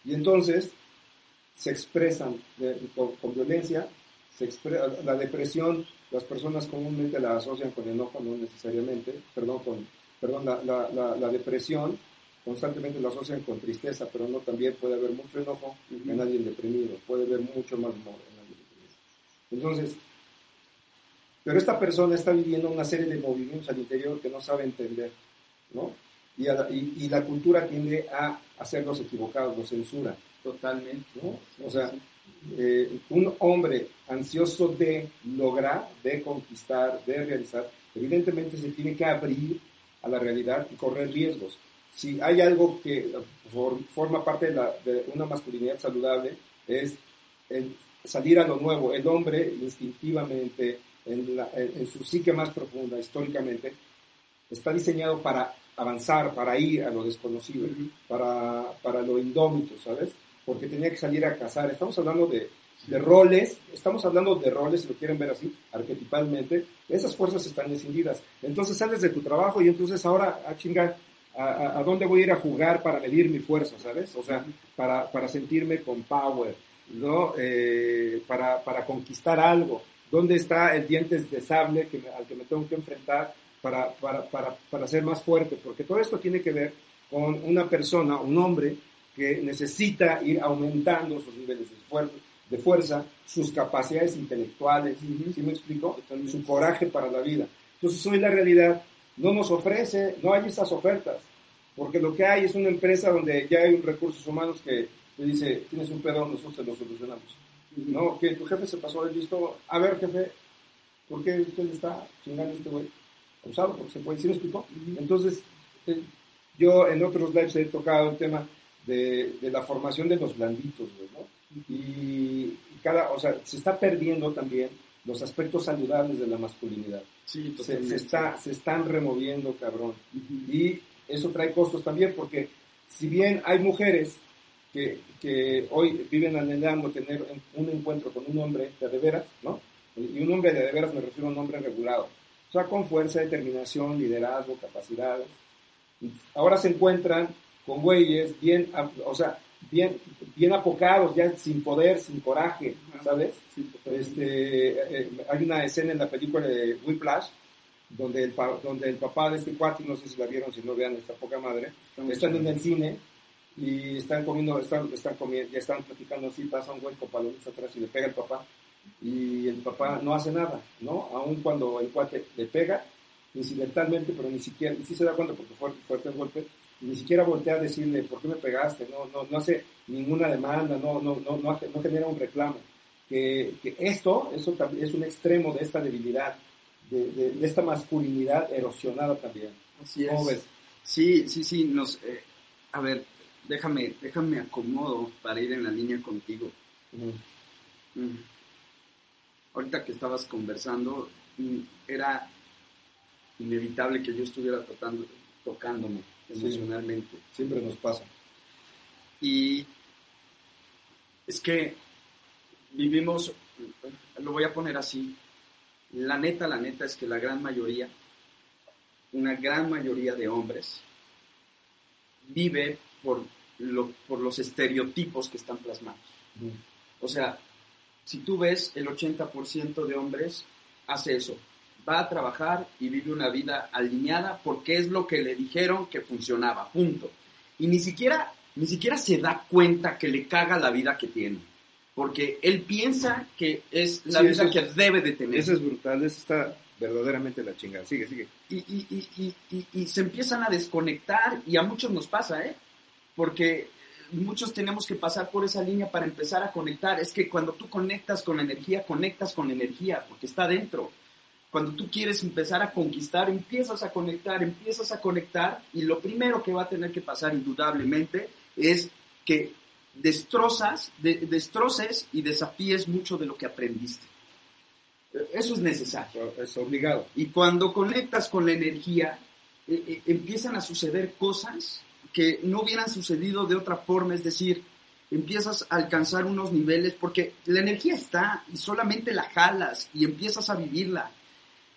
Y entonces se expresan de- con, con violencia, se la depresión, las personas comúnmente la asocian con enojo, no necesariamente, perdón, con, perdón la, la- la- la depresión constantemente la asocian con tristeza, pero no también puede haber mucho enojo en alguien deprimido, puede haber mucho más humor en alguien deprimido. Entonces, pero esta persona está viviendo una serie de movimientos al interior que no sabe entender, ¿no? Y, a la, y- y la cultura tiende a hacerlos equivocados, los censura, Totalmente. ¿no? O sea, eh, un hombre ansioso de lograr, de conquistar, de realizar, evidentemente se tiene que abrir a la realidad y correr riesgos. Si hay algo que for- forma parte de, la- de una masculinidad saludable, es el salir a lo nuevo. El hombre instintivamente, en, la- en- en su psique más profunda, históricamente, está diseñado para avanzar, para ir a lo desconocido, para, para lo indómito, ¿sabes? Porque tenía que salir a cazar. Estamos hablando de, de roles, estamos hablando de roles, si lo quieren ver así, arquetipalmente, esas fuerzas están escindidas. Entonces sales de tu trabajo y entonces ahora, a chingar, a, a- a dónde voy a ir a jugar para medir mi fuerza, ¿sabes? O sea, para, para sentirme con power, ¿no? Eh, para, para conquistar algo. ¿Dónde está el dientes de sable que me- al que me tengo que enfrentar para, para, para, para ser más fuerte? Porque todo esto tiene que ver con una persona, un hombre, que necesita ir aumentando sus niveles de fuerza, de fuerza sus capacidades intelectuales, ¿sí me explico? Su coraje para la vida. Entonces hoy la realidad no nos ofrece, no hay esas ofertas, porque lo que hay es una empresa donde ya hay un recursos humanos que te dice, tienes un pedo, nosotros te lo solucionamos. No, que tu jefe se pasó de listo, a ver jefe, ¿por qué usted está chingando este güey? Usado, porque se puede, ¿sí me explico? Entonces, eh, yo en otros lives he tocado el tema de, de la formación de los blanditos, ¿no? Y, cada, o sea, se está perdiendo también los aspectos saludables de la masculinidad. Sí, Se, se está, se están removiendo, cabrón. Ujú. Y eso trae costos también, porque si bien hay mujeres que, que hoy viven anhelando tener un encuentro con un hombre de de veras, ¿no? Y un hombre de de veras me refiero a un hombre regulado. O sea, con fuerza, determinación, liderazgo, capacidades. Y ahora se encuentran con güeyes bien, o sea, bien, bien apocados, ya sin poder, sin coraje, ¿sabes? Sí. Este, eh, hay una escena en la película de Whiplash donde el, donde el papá de este cuate, no sé si la vieron, si no vean esta poca madre, están en el cine y están comiendo, están, están comiendo, ya están platicando así, pasa un güey con palomitas atrás y le pega el papá y el papá no hace nada, ¿no? Aun cuando el cuate le pega incidentalmente, pero ni siquiera, y sí se da cuenta porque fue fuerte el golpe, y ni siquiera voltea a decirle, ¿por qué me pegaste? No, no, no hace ninguna demanda, no, no, no, no, genera un reclamo. Que, que esto, eso también es un extremo de esta debilidad, de, de- de esta masculinidad erosionada también. Así es. ¿Cómo ves? Sí, sí, sí. Nos, eh, a ver, déjame, déjame acomodo para ir en la línea contigo. Mm. Ahorita que estabas conversando, mm, era inevitable que yo estuviera tratando, tocándome Sí. emocionalmente. Siempre nos pasa. Y es que vivimos, lo voy a poner así, la neta, la neta es que la gran mayoría, una gran mayoría de hombres, vive por, lo- por los estereotipos que están plasmados. O sea, si tú ves, el 80% de hombres hace eso. Va a trabajar y vive una vida alineada porque es lo que le dijeron que funcionaba, punto. Y ni siquiera, ni siquiera se da cuenta que le caga la vida que tiene. Porque él piensa que es la Sí, vida que debe de tener. Eso es brutal, eso está verdaderamente la chingada. Sigue, sigue. y, y- y- y- y- y se empiezan a desconectar y a muchos nos pasa, ¿eh? Porque muchos tenemos que pasar por esa línea para empezar a conectar. Es que cuando tú conectas con la energía, conectas con la energía, porque está dentro. Cuando tú quieres empezar a conquistar, empiezas a conectar, empiezas a conectar y lo primero que va a tener que pasar indudablemente es que destrozas, de- destroces y desafíes mucho de lo que aprendiste. Eso es necesario. Es obligado. Y cuando conectas con la energía, eh, eh, empiezan a suceder cosas que no hubieran sucedido de otra forma, es decir, empiezas a alcanzar unos niveles, porque la energía está y solamente la jalas y empiezas a vivirla.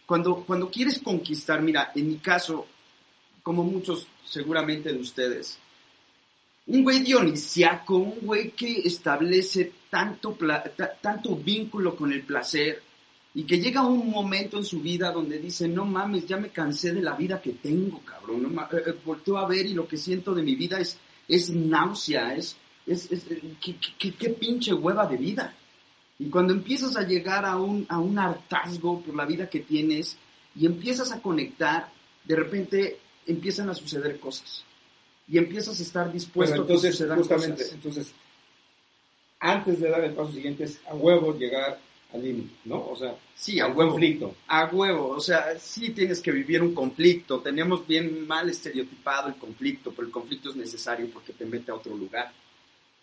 Cuando, cuando quieres conquistar, mira, en mi caso, como muchos seguramente de ustedes, un güey dionisiaco, un güey que establece tanto, tanto vínculo con el placer y que llega un momento en su vida donde dice, no mames, ya me cansé de la vida que tengo, cabrón. No eh, eh, volteo a ver y lo que siento de mi vida es, es náusea, es, es, es- eh, qué, qué- qué pinche hueva de vida. Y cuando empiezas a llegar a un, a un hartazgo por la vida que tienes y empiezas a conectar, de repente empiezan a suceder cosas. Y empiezas a estar dispuesto Bueno, a que entonces, sucedan justamente, cosas. entonces, antes de dar el paso siguiente es a huevo llegar al límite, ¿no? O sea, Sí, a al huevo. conflicto. A huevo, o sea, sí tienes que vivir un conflicto. Tenemos bien mal estereotipado el conflicto, pero el conflicto es necesario porque te mete a otro lugar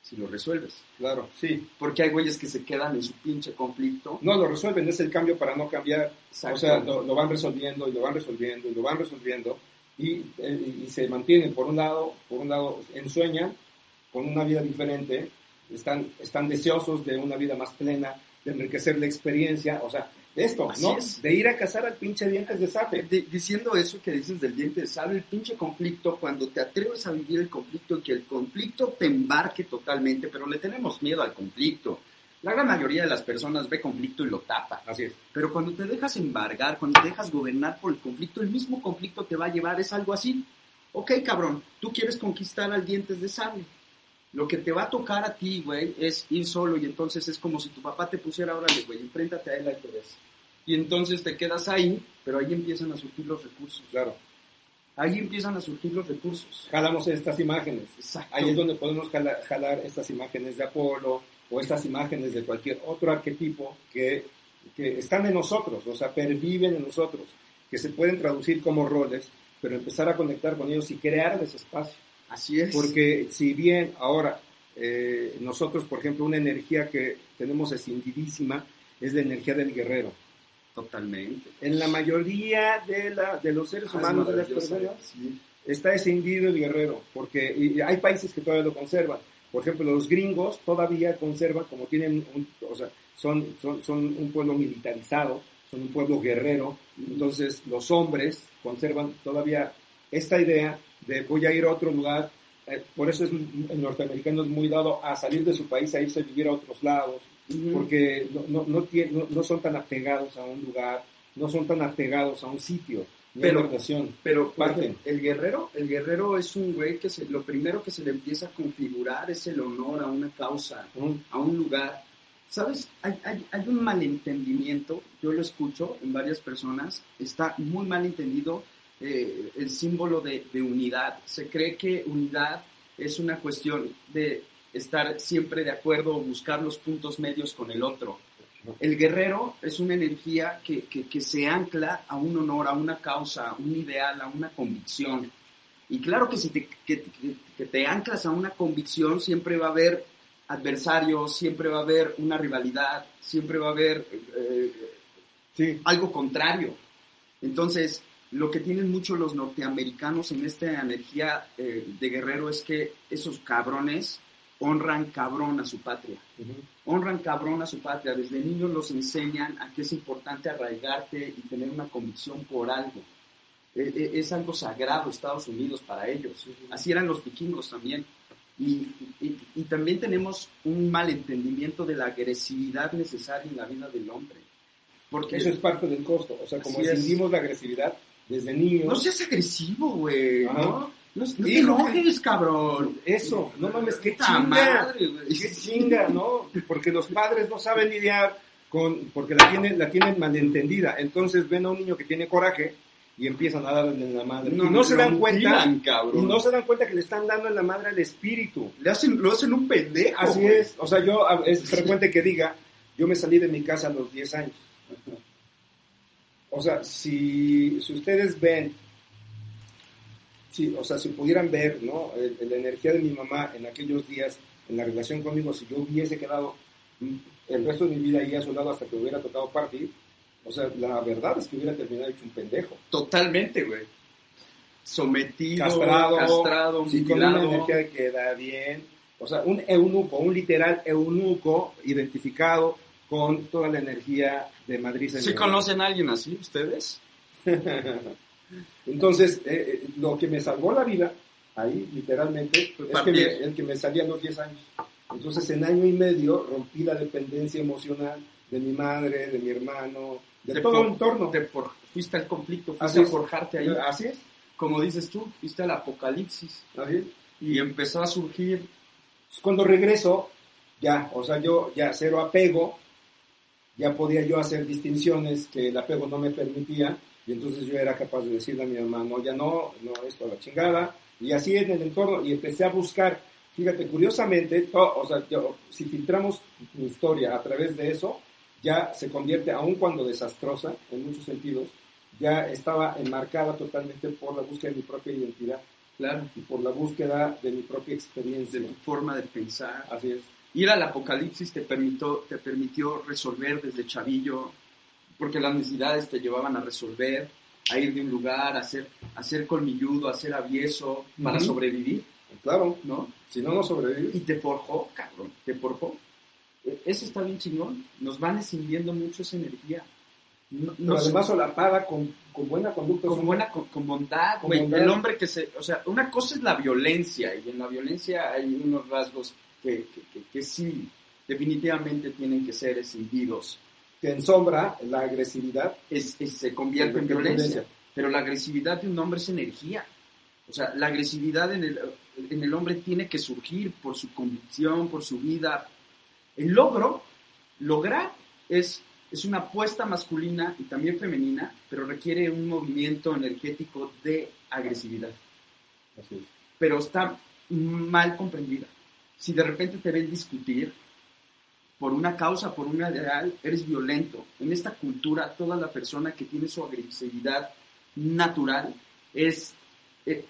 si lo resuelves. Claro, sí. Porque hay güeyes que se quedan en su pinche conflicto. No lo resuelven, es el cambio para no cambiar. O sea, lo, lo van resolviendo y lo van resolviendo y lo van resolviendo y, eh, y se mantienen, por un lado, por un lado, ensueñan con una vida diferente, están, están deseosos de una vida más plena, de enriquecer la experiencia, o sea, esto, Así ¿no? es. De ir a cazar al pinche dientes de sable. Di- diciendo eso que dices del diente de sable, el pinche conflicto, cuando te atreves a vivir el conflicto y que el conflicto te embarque totalmente, pero le tenemos miedo al conflicto. La gran mayoría de las personas ve conflicto y lo tapa. Así es. Pero cuando te dejas embargar, cuando te dejas gobernar por el conflicto, el mismo conflicto te va a llevar, es algo así. Ok, cabrón, tú quieres conquistar al dientes de sable. Lo que te va a tocar a ti, güey, es ir solo y entonces es como si tu papá te pusiera, órale, güey, enfréntate a él, ahí te ves. Y entonces te quedas ahí, pero ahí empiezan a surgir los recursos. Claro. Ahí empiezan a surgir los recursos. Jalamos estas imágenes. Exacto. Ahí es donde podemos jala- jalar estas imágenes de Apolo o estas imágenes de cualquier otro arquetipo que, que están en nosotros, o sea, perviven en nosotros, que se pueden traducir como roles, pero empezar a conectar con ellos y crearles espacio. Así es. Porque si bien ahora eh, nosotros, por ejemplo, una energía que tenemos escindidísima es la energía del guerrero. Totalmente. En la mayoría de, la, de los seres Ah, humanos, de las personas, Sí. está escindido el guerrero, porque y hay países que todavía lo conservan. Por ejemplo, los gringos todavía conservan, como tienen, un, o sea, son, son, son un pueblo militarizado, son un pueblo guerrero, entonces los hombres conservan todavía esta idea de voy a ir a otro lugar, eh, por eso es, el norteamericano es muy dado a salir de su país, a irse a vivir a otros lados, Ujú. porque no, no, no, tie- no- no son tan apegados a un lugar, no son tan apegados a un sitio, Pero-. Pero pues, Parten. el guerrero, el guerrero es un güey que se, lo primero que se le empieza a configurar es el honor a una causa, Ujú. a un lugar. ¿Sabes? Hay, hay, hay un malentendimiento, yo lo escucho en varias personas, está muy mal entendido eh, el símbolo de, de unidad. Se cree que unidad es una cuestión de estar siempre de acuerdo o buscar los puntos medios con el otro. El guerrero es una energía que, que- que se ancla a un honor, a una causa, a un ideal, a una convicción. Y claro que si te, que, te anclas a una convicción, siempre va a haber adversarios, siempre va a haber una rivalidad, siempre va a haber eh, Sí, algo contrario. Entonces, lo que tienen mucho los norteamericanos en esta energía eh, de guerrero es que esos cabrones honran cabrón a su patria honran cabrón a su patria. Desde niños los enseñan a que es importante arraigarte y tener una convicción por algo. Eh, eh, es algo sagrado Estados Unidos para ellos. Así eran los vikingos también. Y, y- y también tenemos un malentendimiento de la agresividad necesaria en la vida del hombre. Porque Eso es parte del costo. O sea, como sentimos la agresividad desde niños. no seas agresivo, güey. Ajá. ¿no? No, no te enojes, cabrón. Eso, no mames, qué chinga. madre, güey. Qué chinga, ¿no? Porque los padres no saben lidiar con. Porque la tienen, la tienen malentendida. Entonces ven a un niño que tiene coraje y empiezan a darle en la madre. y no se dan cuenta. mutilan, cabrón. Y no se dan cuenta que le están dando en la madre al espíritu. Le hacen, lo hacen un pendejo. Así güey. es. O sea, yo es frecuente que diga, yo me salí de mi casa a los 10 años. O sea, si, si ustedes ven, si, o sea, si pudieran ver, ¿no? El- la energía de mi mamá en aquellos días, en la relación conmigo, si yo hubiese quedado el resto de mi vida ahí a su lado hasta que hubiera tocado partir, o sea, la verdad es que hubiera terminado hecho un pendejo. Totalmente, güey. Sometido, Castrado, castrado, sí, con una energía que da bien. O sea, un eunuco, un literal eunuco identificado con toda la energía de Madrid. ¿Sí conocen a alguien así, ustedes? Entonces, eh, eh, lo que me salvó la vida, ahí literalmente, es que me, el que me salía a los 10 años. Entonces, en año y medio rompí la dependencia emocional de mi madre, de mi hermano, de Te todo el entorno. Te for- fuiste al conflicto, fuiste Así a forjarte ahí. Así es, Como dices tú, fuiste al apocalipsis. así es. Y empezó a surgir. Cuando regreso, ya, o sea, yo ya cero apego, ya podía yo hacer distinciones que el apego no me permitía, y entonces yo era capaz de decirle a mi mamá, no, ya no, no, esto a la chingada, y así en el entorno, y empecé a buscar, fíjate, curiosamente, o sea, yo- si filtramos mi historia a través de eso, ya se convierte, aun cuando desastrosa, en muchos sentidos, ya estaba enmarcada totalmente por la búsqueda de mi propia identidad Claro. y por la búsqueda de mi propia De experiencia. tu forma de pensar. Así es. Ir al apocalipsis te permitió, te permitió resolver desde chavillo, porque las necesidades te llevaban a resolver, a ir de un lugar, a ser, a ser colmilludo, a ser avieso, para sobrevivir, Claro, ¿no? si no, no sobrevives. Y te forjó, cabrón, te forjó. E- Eso está bien chingón. Nos van escindiendo mucho esa energía. no, Pero no además solapada con, con buena conducta. con buena, con, con bondad, Con güey. bondad. El hombre que se, o sea, una cosa es la violencia y en la violencia hay unos rasgos que, que, que- que sí, definitivamente tienen que ser escindidos. que ensombra la agresividad. Es, es- se convierte en en violencia. violencia. Pero la agresividad de un hombre es energía. O sea, la agresividad en el, en el hombre tiene que surgir por su convicción, por su vida. El logro, lograr, es, es una apuesta masculina y también femenina, pero requiere un movimiento energético de agresividad. Pero está mal comprendida. Si de repente te ven discutir por una causa, por un ideal, eres violento. En esta cultura, toda la persona que tiene su agresividad natural es, eh,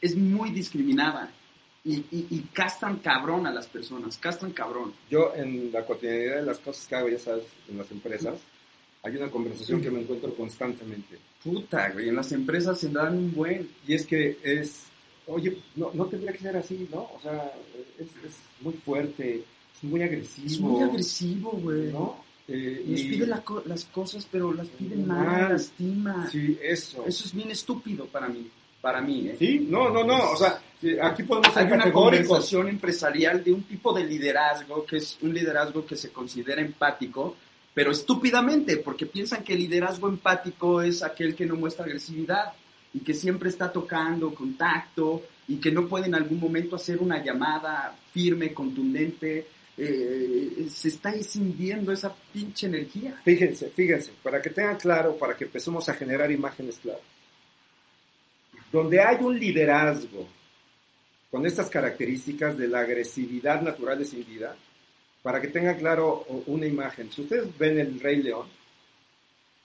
es muy discriminada y, y, y castran cabrón a las personas, castran cabrón. Yo en la cotidianidad de las cosas que hago, ya sabes, en las empresas, hay una conversación que me encuentro constantemente. Puta, güey, en las empresas se dan un buen... Y es que es, oye, no, no tendría que ser así, ¿no? O sea, es, es muy fuerte, es muy agresivo. Es muy agresivo, güey. ¿no? Eh, Nos y- pide la co- las cosas, pero las pide Mal. mal, lastima. Sí, eso. Eso es bien estúpido para mí, para mí, ¿eh? Sí, no, no, no, o sea, aquí podemos ser Hay una conversación empresarial de un tipo de liderazgo que es un liderazgo que se considera empático, pero estúpidamente, porque piensan que el liderazgo empático es aquel que no muestra agresividad y que siempre está tocando contacto y que no puede en algún momento hacer una llamada firme, contundente. eh, se está escindiendo esa pinche energía. Fíjense, fíjense, para que tengan claro, para que empecemos a generar imágenes claras. Donde hay un liderazgo con estas características de la agresividad natural descendida, para que tengan claro una imagen. Si ustedes ven el Rey León,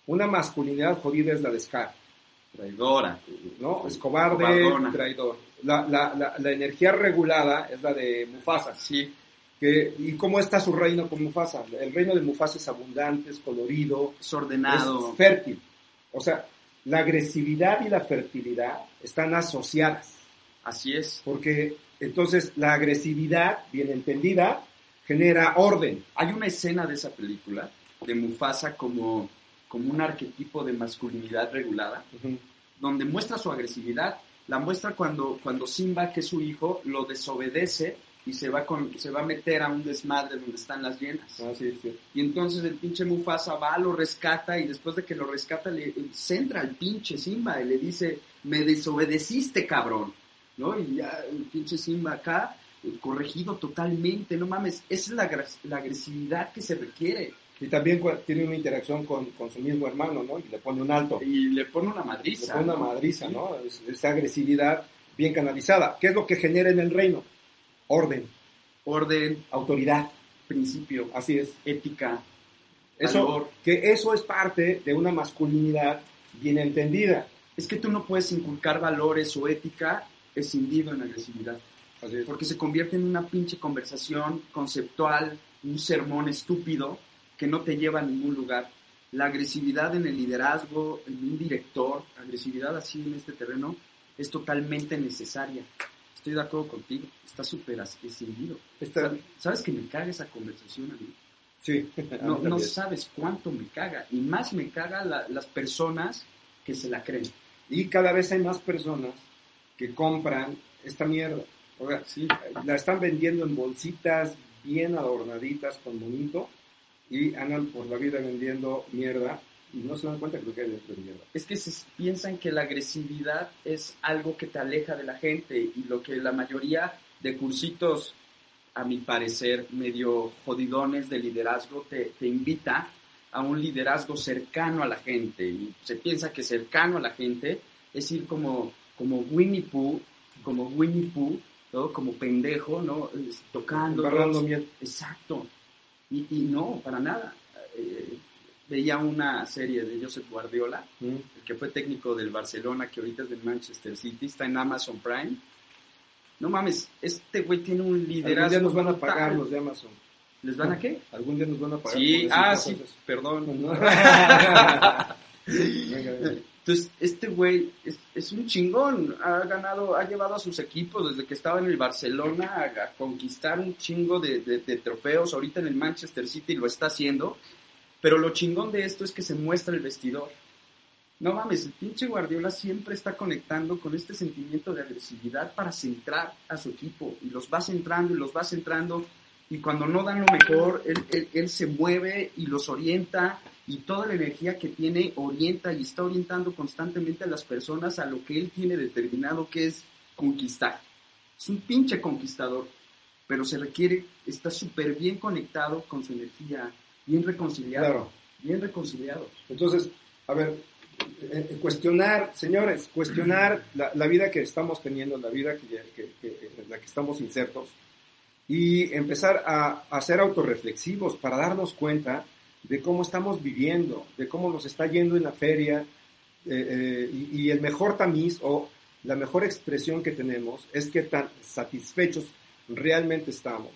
una masculinidad jodida es la de Scar, Traidora. ¿no? Es cobarde, Cobardona. traidor. La, la- la- la energía regulada es la de Mufasa. Sí, Que, ¿Y cómo está su reino con Mufasa? El reino de Mufasa es abundante, es colorido, es ordenado. es fértil. O sea, la agresividad y la fertilidad están asociadas, Así es. porque entonces la agresividad, bien entendida, genera orden. Hay una escena de esa película de Mufasa como, como un arquetipo de masculinidad regulada, donde muestra su agresividad. La muestra cuando, cuando Simba, que es su hijo, lo desobedece y se va, con, se va a meter a un desmadre donde están las hienas. Ah, sí, sí. Y entonces el pinche Mufasa va, lo rescata y después de que lo rescata le centra al pinche Simba y le dice, me desobedeciste, cabrón. ¿No? Y ya el pinche Simba acá, eh, corregido totalmente, no mames, esa es la, la agresividad que se requiere. Y también tiene una interacción con, con su mismo hermano, ¿no? Y le pone un alto. Y le pone una Le madriza. pone una madriza, ¿no? Es- esa agresividad bien canalizada. ¿Qué es lo que genera en el reino? Orden, Orden, autoridad. principio, Así es. ética, Eso, valor. que eso es parte de una masculinidad bien entendida. Es que tú no puedes inculcar valores o ética escindido en agresividad. Así es. porque se convierte en una pinche conversación conceptual, un sermón estúpido que no te lleva a ningún lugar. La agresividad en el liderazgo, en un director, agresividad así en este terreno, es totalmente necesaria. Estoy de acuerdo contigo, está súper escindido. Esta- ¿Sabes que me caga esa conversación a mí? sí. No, no sabes cuánto me caga. Y más me caga la- las personas que se la creen. Y cada vez hay más personas que compran esta mierda. O sea, Sí. la están vendiendo en bolsitas bien adornaditas con bonito y andan por la vida vendiendo mierda y no se dan cuenta que lo que hay dentro de mierda. es que se piensan que la agresividad es algo que te aleja de la gente y lo que la mayoría de cursitos, a mi parecer, medio jodidones de liderazgo, te, te invita a un liderazgo cercano a la gente. Y se piensa que cercano a la gente es ir como, como Winnie Pooh, como Winnie Pooh, ¿no? como pendejo, ¿no? Es- tocando. Exacto. Y, y no, para nada. Eh, veía una serie de Joseph Guardiola, Mm. el que fue técnico del Barcelona, que ahorita es del Manchester City, está en Amazon Prime. No mames, este güey tiene un Algún liderazgo. día nos van a pagar los de Amazon. ¿Les van a qué? Algún día nos van a pagar. Sí, ah, sí, perdón. ¿No? Venga, venga. Entonces, este güey es, un chingón. Ha ganado, ha llevado a sus equipos desde que estaba en el Barcelona a, conquistar un chingo de, trofeos. Ahorita en el Manchester City lo está haciendo. Pero lo chingón de esto es que se muestra el vestidor. No mames, el pinche Guardiola siempre está conectando con este sentimiento de agresividad para centrar a su equipo. Y los va centrando y los va centrando. Y cuando no dan lo mejor, él se mueve y los orienta. Y toda la energía que tiene orienta y está orientando constantemente a las personas a lo que él tiene determinado que es conquistar. Es un pinche conquistador. Pero se requiere, está súper bien conectado con su energía, bien reconciliado. Claro. Bien reconciliado. Entonces, a ver, eh, eh, cuestionar, señores, cuestionar la, la vida que estamos teniendo, la vida que, que- que- en la que estamos insertos, y empezar a, a ser autorreflexivos para darnos cuenta de cómo estamos viviendo, de cómo nos está yendo en la feria, eh, eh, y, el mejor tamiz o la mejor expresión que tenemos es qué tan satisfechos realmente estamos,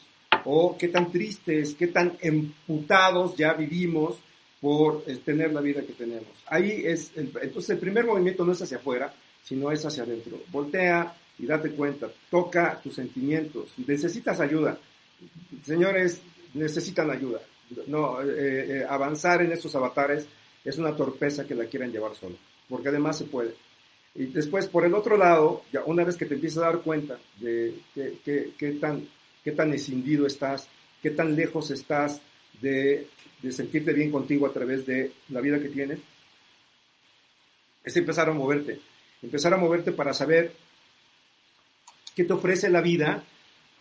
o qué tan tristes, qué tan emputados ya vivimos por eh, tener la vida que tenemos. Ahí es, entonces el primer movimiento no es hacia afuera, sino es hacia adentro. Voltea y date cuenta, toca tus sentimientos, necesitas ayuda. Señores, necesitan ayuda. No, eh, eh, avanzar en estos avatares es una torpeza que la quieran llevar solo, porque además se puede. Y después, por el otro lado, ya una vez que te empiezas a dar cuenta de qué, qué- tan, qué tan escindido estás, qué tan lejos estás de, de sentirte bien contigo a través de la vida que tienes, es empezar a moverte. Empezar a moverte para saber qué te ofrece la vida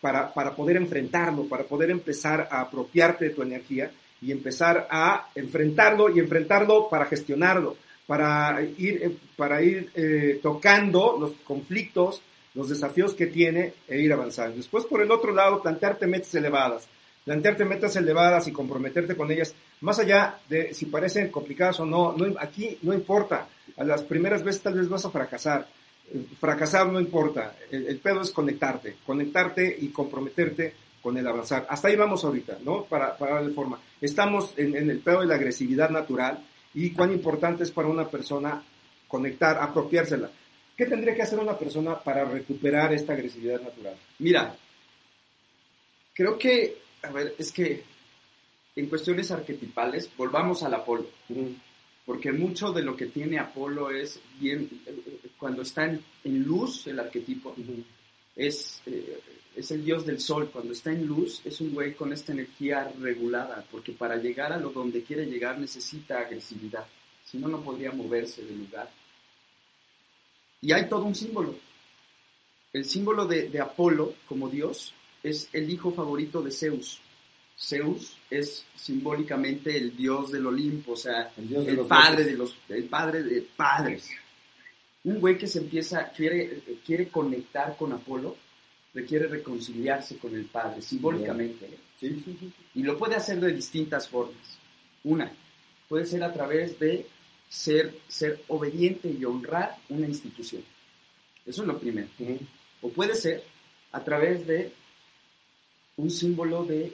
para, para poder enfrentarlo, para poder empezar a apropiarte de tu energía y empezar a enfrentarlo y enfrentarlo para gestionarlo, para ir, eh, para ir eh, tocando los conflictos, los desafíos que tiene e ir avanzando. Después, por el otro lado, plantearte metas elevadas. Plantearte metas elevadas y comprometerte con ellas, más allá de si parecen complicadas o no, no aquí no importa. A las primeras veces tal vez vas a fracasar. Fracasar no importa. El, pedo es conectarte, conectarte y comprometerte con el avanzar. Hasta ahí vamos ahorita, ¿no? Para, para darle forma. Estamos en, el pedo de la agresividad natural y cuán importante es para una persona conectar, apropiársela. ¿Qué tendría que hacer una persona para recuperar esta agresividad natural? Mira, creo que, a ver, es que en cuestiones arquetipales, volvamos al Apolo, porque mucho de lo que tiene Apolo es bien, cuando está en, en luz, el arquetipo, es, eh, es el dios del sol, cuando está en luz es un güey con esta energía regulada, porque para llegar a lo donde quiere llegar necesita agresividad, si no, no podría moverse del lugar. Y hay todo un símbolo. El símbolo de, de Apolo como dios es el hijo favorito de Zeus. Zeus es simbólicamente el dios del Olimpo, o sea, El dios de el los padre dioses. de los, el padre de padres. Un güey que se empieza, quiere, quiere conectar con Apolo, requiere reconciliarse con el padre, simbólicamente. Sí, sí, sí. Y lo puede hacer de distintas formas. Una, puede ser a través de ser, ser obediente y honrar una institución. Eso es lo primero. O puede ser a través de un símbolo de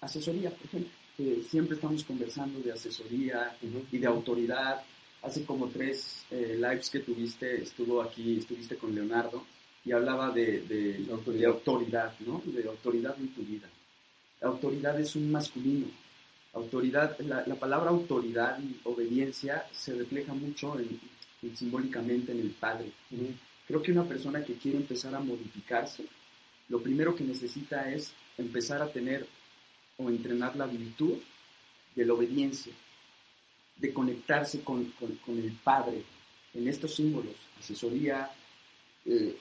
asesoría, por ejemplo. que siempre estamos conversando de asesoría Ujú. y de autoridad. Hace como tres eh, lives que tuviste, estuvo aquí, estuviste con Leonardo y hablaba de, de- de Autoridad. autoridad, ¿no? De autoridad en tu vida. Autoridad es un masculino. Autoridad, la, la palabra autoridad y obediencia se refleja mucho en- en simbólicamente en el padre. Ujú. Creo que una persona que quiere empezar a modificarse, lo primero que necesita es empezar a tener o entrenar la virtud de la obediencia, de conectarse con, con- con el Padre en estos símbolos, asesoría, eh,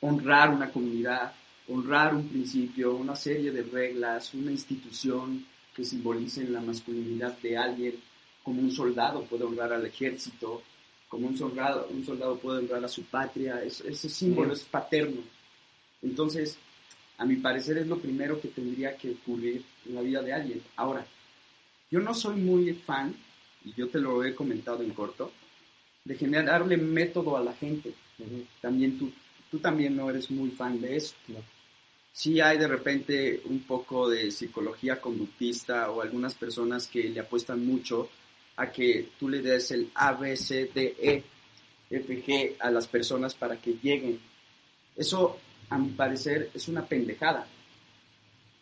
honrar una comunidad, honrar un principio, una serie de reglas, una institución que simbolicen la masculinidad de alguien, como un soldado puede honrar al ejército, como un soldado, un soldado puede honrar a su patria, es- ese símbolo es paterno. Entonces, a mi parecer es lo primero que tendría que ocurrir en la vida de alguien. Ahora, yo no soy muy fan, y yo te lo he comentado en corto, de generarle método a la gente. También tú, tú también no eres muy fan de eso. No. Sí hay de repente un poco de psicología conductista o algunas personas que le apuestan mucho a que tú le des el A, B, C, D, E, F, G a las personas para que lleguen. Eso, a mi parecer, es una pendejada.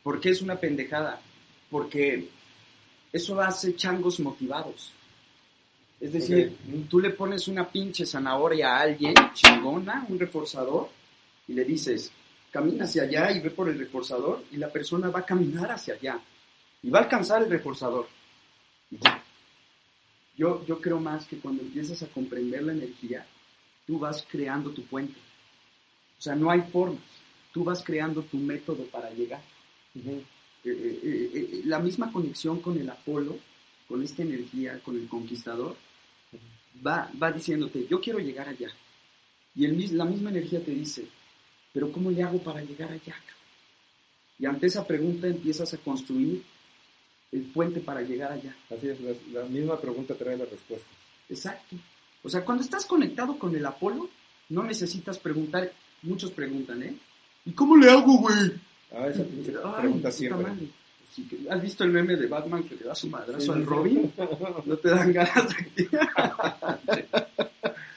¿Por qué es una pendejada? Porque eso hace changos motivados. Es decir, tú le pones una pinche zanahoria a alguien, chingona, un reforzador, y le dices, camina hacia allá y ve por el reforzador, y la persona va a caminar hacia allá, y va a alcanzar el reforzador. Y ya. Yo, yo creo más que cuando empiezas a comprender la energía, tú vas creando tu puente. O sea, no hay formas. Tú vas creando tu método para llegar. Eh, eh, eh, eh, la misma conexión con el Apolo, con esta energía, con el conquistador, va, va diciéndote, yo quiero llegar allá. Y el, la misma energía te dice, pero ¿cómo le hago para llegar allá? cabrón?". Y ante esa pregunta empiezas a construir el puente para llegar allá. Así es, la, la misma pregunta trae la respuesta. Exacto. O sea, cuando estás conectado con el Apolo, no necesitas preguntar, muchos preguntan, ¿eh? ¿Y cómo le hago, güey? Ah, esa Ay, pregunta siempre. ¿Has visto el meme de Batman que le da su madrazo Sí, al. Robin? No te dan ganas de...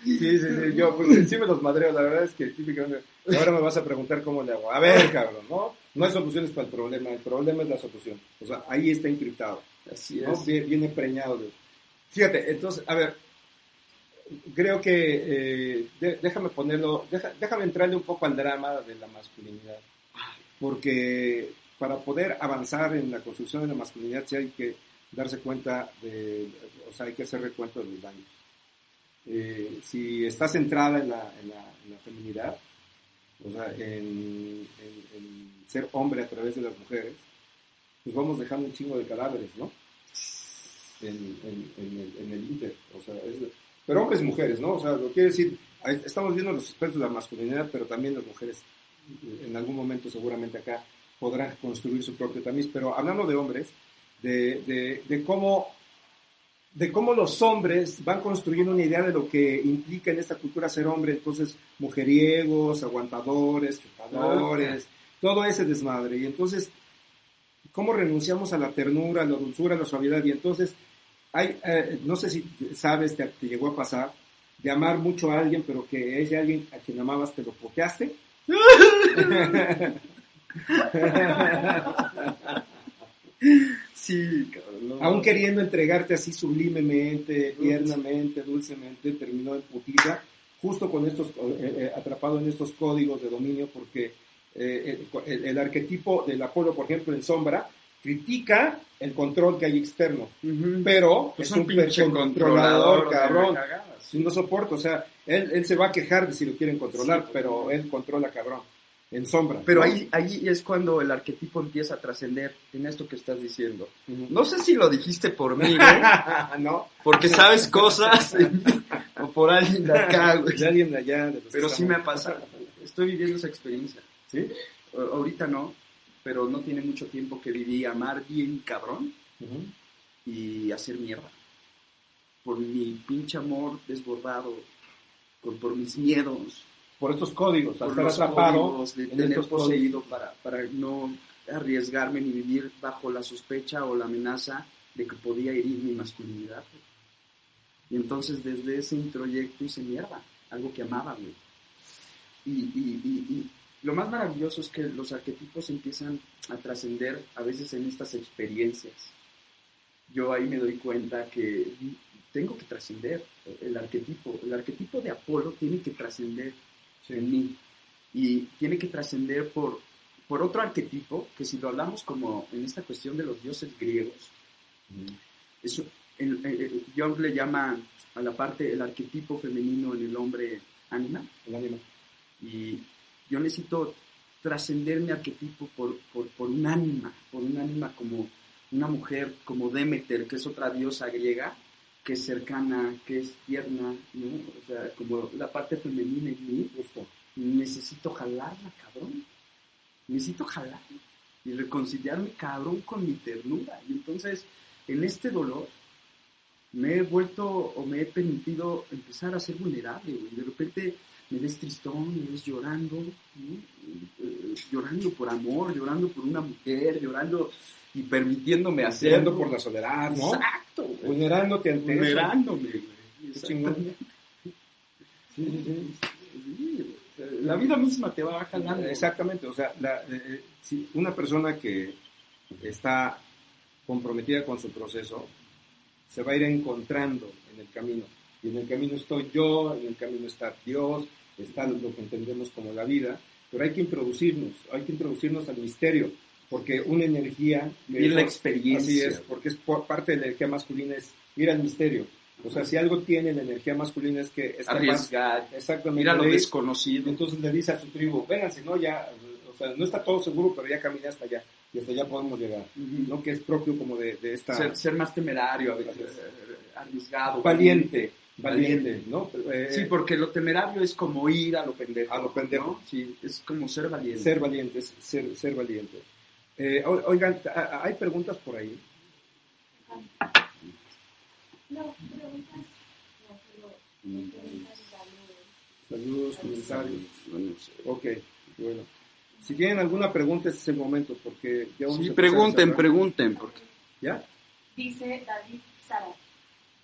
Sí, sí, sí, yo pues, sí me los madreo, la verdad es que típicamente, ahora me vas a preguntar cómo le hago. A ver, cabrón, ¿no? No hay soluciones para el problema, el problema es la solución. O sea, ahí está encriptado, Así ¿no? es. Bien preñado. de- Fíjate, entonces, a ver, creo que, eh, déjame ponerlo, deja- déjame entrarle un poco al drama de la masculinidad, porque para poder avanzar en la construcción de la masculinidad sí hay que darse cuenta de, o sea, hay que hacer recuento de los daños. Eh, si estás centrada en la, en la, en la feminidad, o sea, en, en- ser hombre a través de las mujeres, pues vamos dejando un chingo de cadáveres, ¿no? En, el, el o sea, es- pero hombres y mujeres, ¿no? O sea, lo quiere decir, estamos viendo los aspectos de la masculinidad, pero también las mujeres, en algún momento seguramente acá, podrán construir su propio tamiz, pero hablando de hombres, de, de, de cómo de cómo los hombres van construyendo una idea de lo que implica en esta cultura ser hombre, entonces mujeriegos, aguantadores, chupadores, todo ese desmadre. Y entonces, ¿cómo renunciamos a la ternura, a la dulzura, a la suavidad? Y entonces, hay, eh, no sé si sabes, te, te llegó a pasar, de amar mucho a alguien, pero que ese alguien a quien amabas te lo poteaste. Sí, cabrón. Aún queriendo entregarte así sublimemente, tiernamente, dulcemente, terminó en putiza, justo con estos, eh, eh, atrapado en estos códigos de dominio, porque eh, el, el- el arquetipo del Apolo, por ejemplo, en Sombra, critica el control que hay externo, pero Pues es un pinche controlador, controlador, cabrón. cagadas. Sí, no soporto, o sea, él, él se va a quejar de si lo quieren controlar, Sí, pero él controla cabrón, en sombra. Pero ¿no? ahí, ahí es cuando el arquetipo empieza a trascender en esto que estás diciendo. No sé si lo dijiste por mí, no, porque sabes cosas o por alguien de acá, güey. de alguien de allá. de Pero sí me pasado. Estoy viviendo esa experiencia. ¿Sí? Ahorita no, pero no tiene mucho tiempo que viví amar bien cabrón y hacer mierda. Por mi pinche amor desbordado, por, por mis miedos, Por estos códigos, por estar los atrapado. de en tener poseído para, para no arriesgarme ni vivir bajo la sospecha o la amenaza de que podía herir mi masculinidad. güey. Y entonces desde ese introyecto hice mierda, algo que amaba, güey. Y- y lo más maravilloso es que los arquetipos empiezan a trascender a veces en estas experiencias. Yo ahí me doy cuenta que tengo que trascender el arquetipo. El arquetipo de Apolo tiene que trascender en mí. Y tiene que trascender por, por otro arquetipo, que si lo hablamos como en esta cuestión de los dioses griegos, eso, el- el- el- Jung le llama a la parte, el arquetipo femenino en el hombre ánima, El ánimo. y yo necesito trascender mi arquetipo por, por, un ánima, por un ánima como una mujer, como Demeter, que es otra diosa griega, que es cercana, que es tierna, ¿no? O sea, como la parte femenina en mí, Justo. necesito jalarla, cabrón. Necesito jalarla y reconciliarme, cabrón, con mi ternura. Y entonces, en este dolor, me he vuelto o me he permitido empezar a ser vulnerable, güey. De repente me ves tristón, me ves llorando, ¿no? Eh, llorando por amor, llorando por una mujer, llorando y permitiéndme hacerlo. Haciendo por la soledad, ¿no? Exacto, güey. Vulnerándote ante eso. Vulnerándome, güey. Qué. Sí, sí, sí. La vida misma te va jalando. Exactamente, o sea, la- eh, eh, si una persona que está comprometida con su proceso, se va a ir encontrando en el camino. Y en el camino estoy yo, en el camino está Dios, está lo que entendemos como la vida, pero hay que introducirnos, hay que introducirnos al misterio, porque una energía... Vivir la experiencia. Así es, porque es por- parte de la energía masculina es ir al misterio. O sea, si algo tiene la energía masculina es que es Arriesgar, exactamente, ir a lo de desconocido. entonces le dice a su tribu, vénganse, no, ya, o sea, no está todo seguro, pero ya caminé hasta allá, y hasta allá podemos llegar. ¿no? Que es propio como de, de esta... ser, ser más temerario, a veces, eh, arriesgado. valiente, valiente. ¿no? Eh, Sí, porque lo temerario es como ir a lo pendejo. A lo pendejo. ¿no? Sí, es como ser valiente. ser valiente, es ser, ser valiente. Eh, oigan, hay preguntas por ahí. No, preguntas. No, pero preguntas saludos. Saludos, comentarios. Ok, bueno. Si tienen alguna pregunta, este es el momento, porque ya vamos Sí, a pregunten, pregunten. Porque... ¿Ya? Dice David Sara,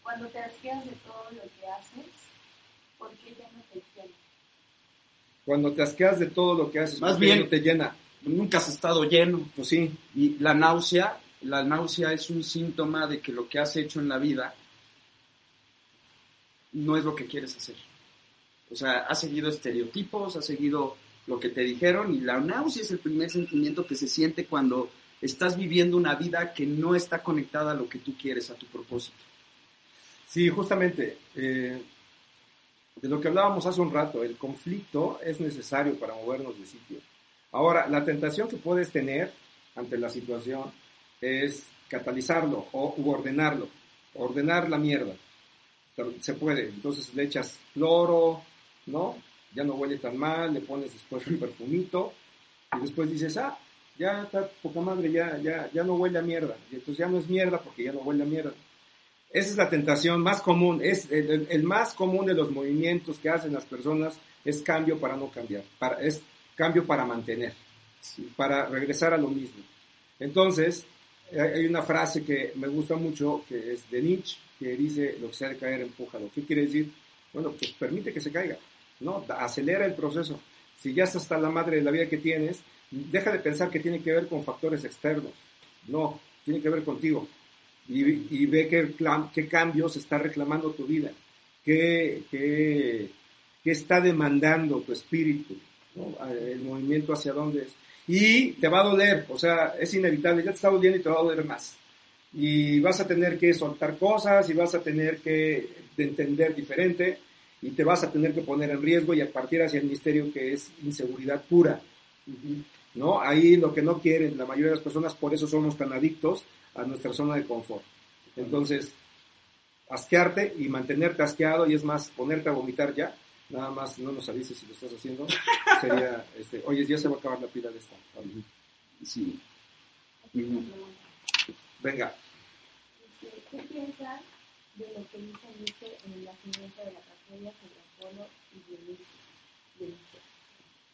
cuando te asqueas de todo lo que haces, ¿por qué ya no te llena? Cuando te asqueas de todo lo que haces, Más ¿por qué bien- no te llena. Nunca has estado lleno. Pues sí, Y la náusea, la náusea es un síntoma de que lo que has hecho en la vida no es lo que quieres hacer. O sea, has seguido estereotipos, has seguido lo que te dijeron y la náusea es el primer sentimiento que se siente cuando estás viviendo una vida que no está conectada a lo que tú quieres, a tu propósito. Sí, justamente, eh, de lo que hablábamos hace un rato, el conflicto es necesario para movernos de sitio. Ahora, la tentación que puedes tener ante la situación es catalizarlo o u ordenarlo, ordenar la mierda. Se puede, entonces le echas cloro, ¿no? Ya no huele tan mal, le pones después un perfumito y después dices, ah, ya está poca madre, ya, ya, ya no huele a mierda. Y entonces ya no es mierda porque ya no huele a mierda. Esa es la tentación más común, es el, más común de los movimientos que hacen las personas es cambio para no cambiar, para, es cambio para mantener, para regresar a lo mismo. Entonces, hay una frase que me gusta mucho, que es de Nietzsche, que dice, lo que se ha de caer, empújalo. ¿Qué quiere decir? Bueno, pues permite que se caiga, ¿no? Acelera el proceso. Si ya estás hasta la madre de la vida que tienes, deja de pensar que tiene que ver con factores externos. No, tiene que ver contigo. Y, y ve qué, qué cambios está reclamando tu vida, qué, qué, qué está demandando tu espíritu, ¿no? el movimiento hacia dónde es. Y te va a doler, o sea, es inevitable, ya te está doliendo y te va a doler más. Y vas a tener que soltar cosas y vas a tener que entender diferente y te vas a tener que poner en riesgo y a partir hacia el misterio que es inseguridad pura. ¿no? Ahí lo que no quieren la mayoría de las personas, por eso somos tan adictos a nuestra zona de confort. Entonces, asquearte y mantenerte asqueado y es más, ponerte a vomitar ya, nada más no nos avises si lo estás haciendo, sería, este, oye, ya se va a acabar la pila de esta. Sí. Venga. ¿Qué piensan de lo que dice Nietzsche en el nacimiento de la tragedia sobre Apolo y Dionisio? Dionisio?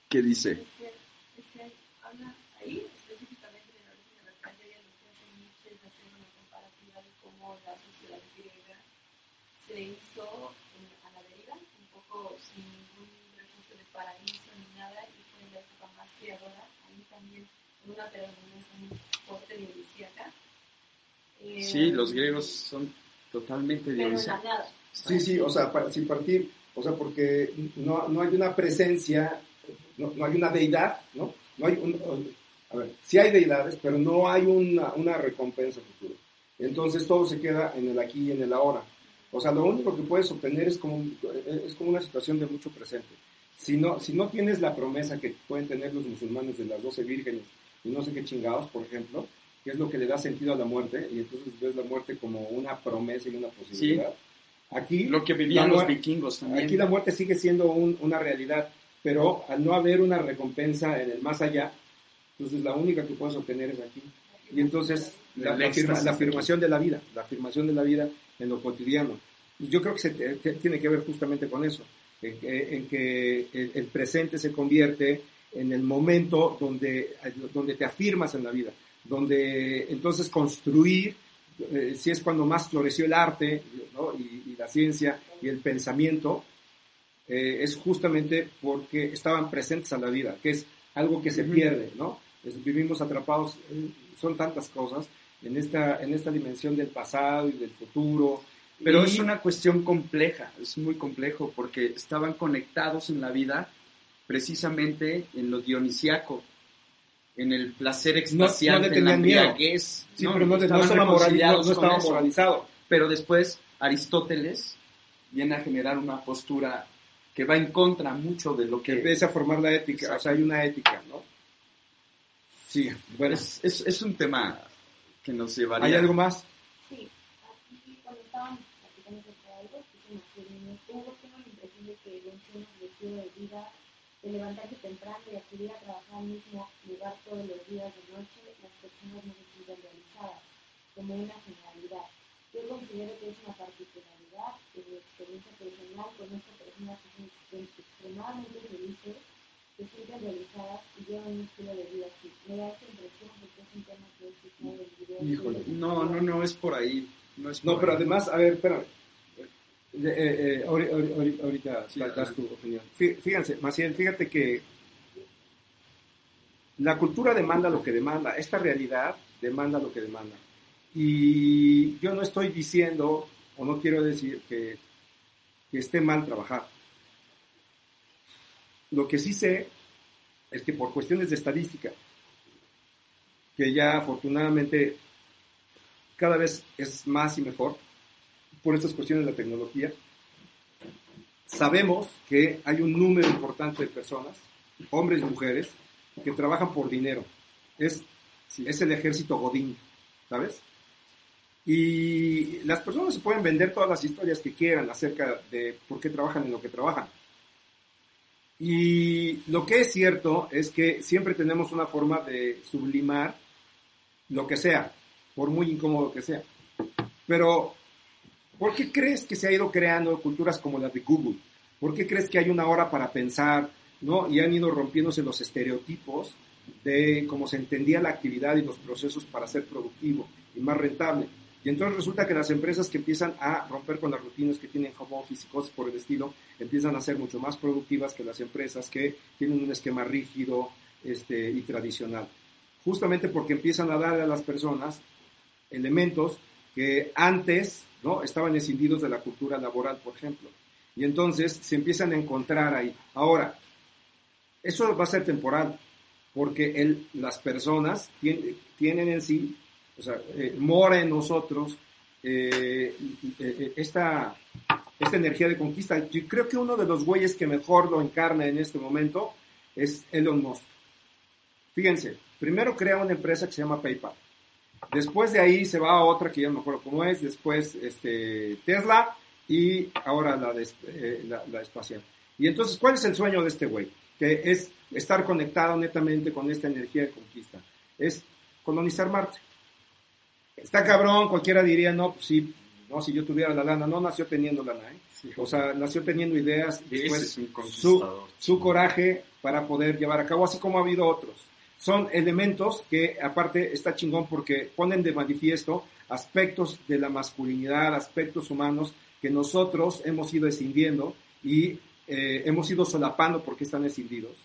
¿Qué dice? Es que, es que habla ahí específicamente del origen de la tragedia, lo que hace Nietzsche es hacer una comparativa de cómo la sociedad griega se hizo en- a la deriva, un poco sin ningún recurso de paraíso ni nada, y fue en la época más creadora, ahí también en una predominancia muy fuerte dionisíaca. Eh, Sí, los griegos son totalmente dionisíacos. Sí, sí, o sea, sin partir, o sea, porque no, no hay una presencia, no, no hay una deidad, ¿no? No hay un, a ver, sí hay deidades, pero no hay una, una recompensa futura. Entonces todo se queda en el aquí y en el ahora. O sea, lo único que puedes obtener es como, es como una situación de mucho presente. Si no, si no tienes la promesa que pueden tener los musulmanes de las doce vírgenes y no sé qué chingados, por ejemplo, que es lo que le da sentido a la muerte, y entonces ves la muerte como una promesa y una posibilidad. Aquí, Lo que vivían los vikingos también. Aquí la muerte sigue siendo un- una realidad, pero al no haber una recompensa en el más allá, entonces la única que puedes obtener es aquí. Y entonces la, la la afirmación de la vida, la afirmación de la vida en lo cotidiano. Yo creo que se tiene que ver justamente con eso, en que, en que el, el presente se convierte en el momento donde, donde te afirmas en la vida, donde entonces construir, eh, si es cuando más floreció el arte ¿no? y, y la ciencia y el pensamiento, eh, es justamente porque estaban presentes a la vida, que es algo que se pierde, ¿no? Es- vivimos atrapados, eh, son tantas cosas, en esta, en esta dimensión del pasado y del futuro. Pero Y- es una cuestión compleja, es muy complejo porque estaban conectados en la vida precisamente en lo dionisiaco, en el placer extasiante, no le en la embriaguez. Sí, pero no, no morali- no- no estaba moralizado. Pero después Aristóteles viene a generar una postura que va en contra mucho de lo Que que empieza a formar la ética, Exacto. o sea, hay una ética, ¿no? Sí, bueno, es, es, es un tema que nos llevaría. ¿hay algo más? Sí, aquí cuando estábamos platicando de algo, Hugo, tengo la impresión de que menciona el estilo de vida, de levantarse temprano y acudir a trabajar al mismo lugar todos los días de noche, las personas no se sienten realizadas, como una generalidad. Yo considero que es una particularidad de mi experiencia personal con estas personas que son extrem- extremadamente felices, se sienten realizadas y llevan un estilo de vida así. Me da esa impresión porque es un tema que he escuchado en videos. Híjole. No, no, no es por ahí. No, es No, por pero ahí. además, a ver, espérame. Eh, eh, ahori- ahorita Sí, das adelante. tu opinión. Fí- Fíjense, Maciel, fíjate que la cultura demanda lo que demanda, esta realidad demanda lo que demanda. Y yo no estoy diciendo, o no quiero decir que, que esté mal trabajar. Lo que sí sé es que por cuestiones de estadística, que ya afortunadamente cada vez es más y mejor, por estas cuestiones de la tecnología, sabemos que hay un número importante de personas, hombres y mujeres, que trabajan por dinero. Es, el ejército Godín, ¿sabes? Y las personas se pueden vender todas las historias que quieran acerca de por qué trabajan en lo que trabajan. Y lo que es cierto es que siempre tenemos una forma de sublimar lo que sea, por muy incómodo que sea. Pero, ¿por qué crees que se ha ido creando culturas como la de Google? ¿Por qué crees que hay una hora para pensar, ¿no? Y han ido rompiéndose los estereotipos de cómo se entendía la actividad y los procesos para ser productivo y más rentable. Y entonces resulta que las empresas que empiezan a romper con las rutinas que tienen home office y cosas por el estilo, empiezan a ser mucho más productivas que las empresas que tienen un esquema rígido este, y tradicional. Justamente porque empiezan a dar a las personas elementos que antes ¿no? estaban escindidos de la cultura laboral, por ejemplo. Y entonces se empiezan a encontrar ahí. Ahora, eso va a ser temporal, porque el, las personas tienen, tienen en sí, o sea, eh, mora en nosotros eh, eh, esta, esta energía de conquista. Yo creo que uno de los güeyes que mejor lo encarna en este momento es Elon Musk. Fíjense, primero crea una empresa que se llama PayPal. Después de ahí se va a otra que ya no me acuerdo cómo es, después este, Tesla y ahora la, de, la, la espacial. Y entonces, ¿cuál es el sueño de este güey? Que es estar conectado netamente con esta energía de conquista. Es colonizar Marte. Está cabrón, cualquiera diría, no, pues sí, no, si yo tuviera la lana, no nació teniendo lana, ¿eh? Sí, O sea, nació teniendo ideas, después es un su, su coraje para poder llevar a cabo, así como ha habido otros. Son elementos que aparte está chingón porque ponen de manifiesto aspectos de la masculinidad, aspectos humanos que nosotros hemos ido escindiendo y eh, hemos ido solapando porque están escindidos,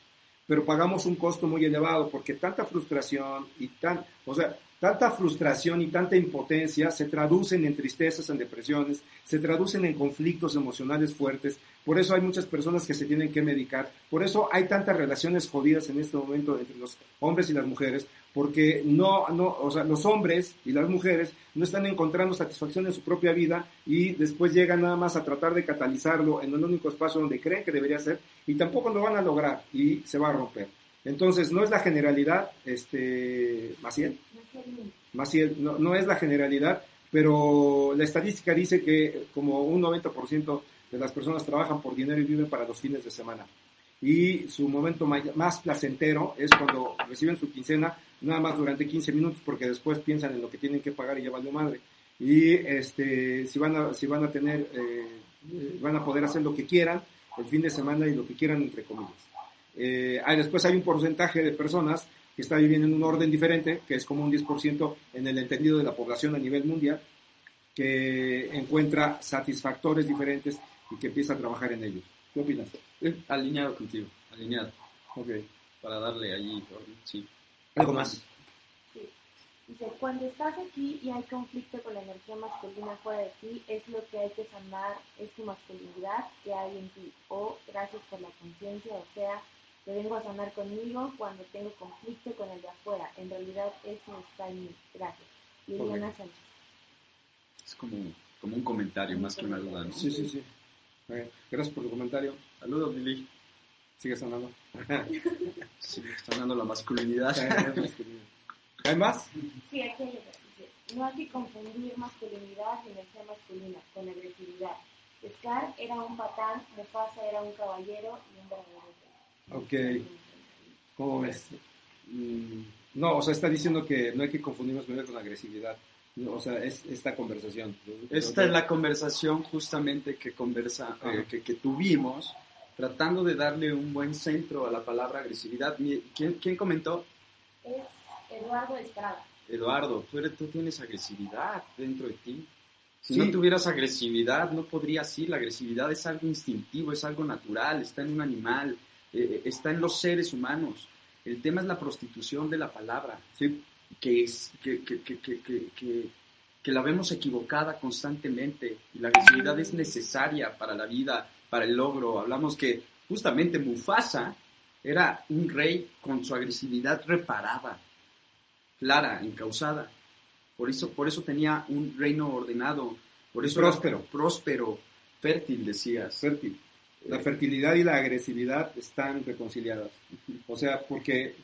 pero pagamos un costo muy elevado porque tanta frustración y tan, o sea, tanta frustración y tanta impotencia se traducen en tristezas, en depresiones, se traducen en conflictos emocionales fuertes. Por eso hay muchas personas que se tienen que medicar. Por eso hay tantas relaciones jodidas en este momento entre los hombres y las mujeres, porque no, no, o sea, los hombres y las mujeres no están encontrando satisfacción en su propia vida y después llegan nada más a tratar de catalizarlo en el único espacio donde creen que debería ser y tampoco lo van a lograr y se va a romper. Entonces, no es la generalidad, este, Maciel, Maciel, no, no es la generalidad, pero la estadística dice que como un 90% de las personas trabajan por dinero y viven para los fines de semana. Y su momento más placentero es cuando reciben su quincena, nada más durante 15 minutos, porque después piensan en lo que tienen que pagar y ya valió madre. Y este, si, van a, si van a tener, eh, eh, van a poder hacer lo que quieran el fin de semana y lo que quieran, entre comillas. Eh, hay, después hay un porcentaje de personas que está viviendo en un orden diferente, que es como un 10% en el entendido de la población a nivel mundial, que encuentra satisfactores diferentes y que empieza a trabajar en ellos. ¿Qué opinas? Eh, alineado contigo, alineado, Ok. para darle allí, sí. ¿Algo más? Sí. Dice, cuando estás aquí y hay conflicto con la energía masculina fuera de ti, es lo que hay que sanar, es tu masculinidad que hay en ti. O gracias por la conciencia, o sea, te vengo a sanar conmigo cuando tengo conflicto con el de afuera. En realidad eso está en mí. Gracias. Liliana. Sánchez. Es como, como un comentario más que una duda, ¿no? Sí, sí, sí. Gracias por tu comentario. Saludos, Lili. Sigue sonando. Sí, está dando la masculinidad. ¿Hay más? Sí, aquí hay no hay que confundir masculinidad y energía masculina con agresividad. Scar era un patán, Mufasa era un caballero y un verdadero. Ok. ¿Cómo ves? Mm, No, o sea, está diciendo que no hay que confundir masculinidad con agresividad. O sea, es esta conversación. Esta es la conversación justamente que conversa, eh, que, que tuvimos, tratando de darle un buen centro a la palabra agresividad. ¿Quién, quién comentó? Es Eduardo Estrada. Eduardo, tú, eres, tú tienes agresividad dentro de ti. Si Sí. no tuvieras agresividad, no podrías ir. La agresividad es algo instintivo, es algo natural, está en un animal, eh, está en los seres humanos. El tema es la prostitución de la palabra, Sí, que, es, que, la vemos equivocada constantemente. Y la agresividad es necesaria para la vida, para el logro. Hablamos que justamente Mufasa era un rey con su agresividad reparada, clara, encausada. Por eso, por eso tenía un reino ordenado, por eso era Próspero. próspero, fértil, decías. fértil. La fertilidad y la agresividad están reconciliadas. O sea, porque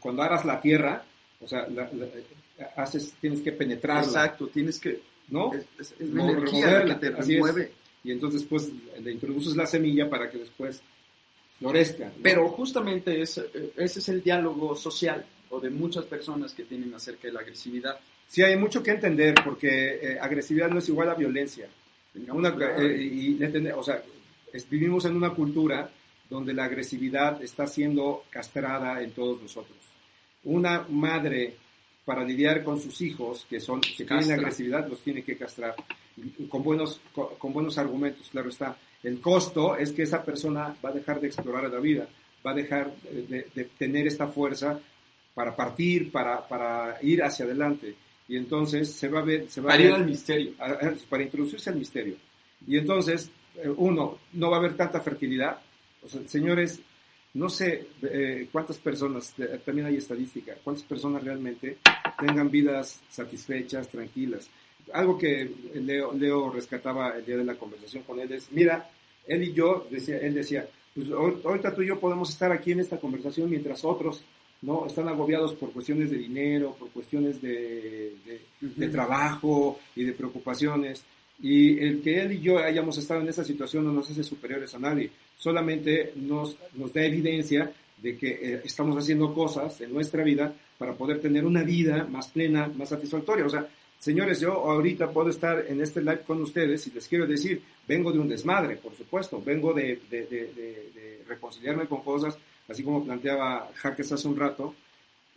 cuando aras la tierra, o sea, la- la- haces, tienes que penetrarla, Exacto, tienes que... ¿no? Es, es- es No, energía la que te así remueve. Y entonces, pues, le introduces la semilla para que después florezca. ¿no? Pero justamente es- eh, ese es el diálogo social o de muchas personas que tienen acerca de la agresividad. sí hay mucho que entender, porque eh, agresividad no es igual a violencia. Una, eh, y o sea, vivimos en una cultura donde la agresividad está siendo castrada en todos nosotros. Una madre para lidiar con sus hijos que son que tienen agresividad los tiene que castrar con buenos con, con buenos argumentos, claro está. El costo es que esa persona va a dejar de explorar la vida, va a dejar de, tener esta fuerza para partir, para, para ir hacia adelante. Y entonces se va a ver, se va a Para ir al misterio. a- para introducirse al misterio. Y entonces, uno, no va a haber tanta fertilidad. O sea, señores, no sé eh, cuántas personas, eh, también hay estadística, cuántas personas realmente tengan vidas satisfechas, tranquilas. Algo que Leo, Leo rescataba el día de la conversación con él es, mira, él y yo, decía, él decía, pues ahor- ahorita tú y yo podemos estar aquí en esta conversación mientras otros no están agobiados por cuestiones de dinero, por cuestiones de- de, de trabajo y de preocupaciones. Y el que él y yo hayamos estado en esa situación no nos hace superiores a nadie, solamente nos, nos da evidencia de que eh, estamos haciendo cosas en nuestra vida para poder tener una vida más plena, más satisfactoria. O sea, señores, yo ahorita puedo estar en este live con ustedes y les quiero decir, vengo de un desmadre, por supuesto, vengo de, de, de- de- reconciliarme con cosas, así como planteaba Jaques hace un rato,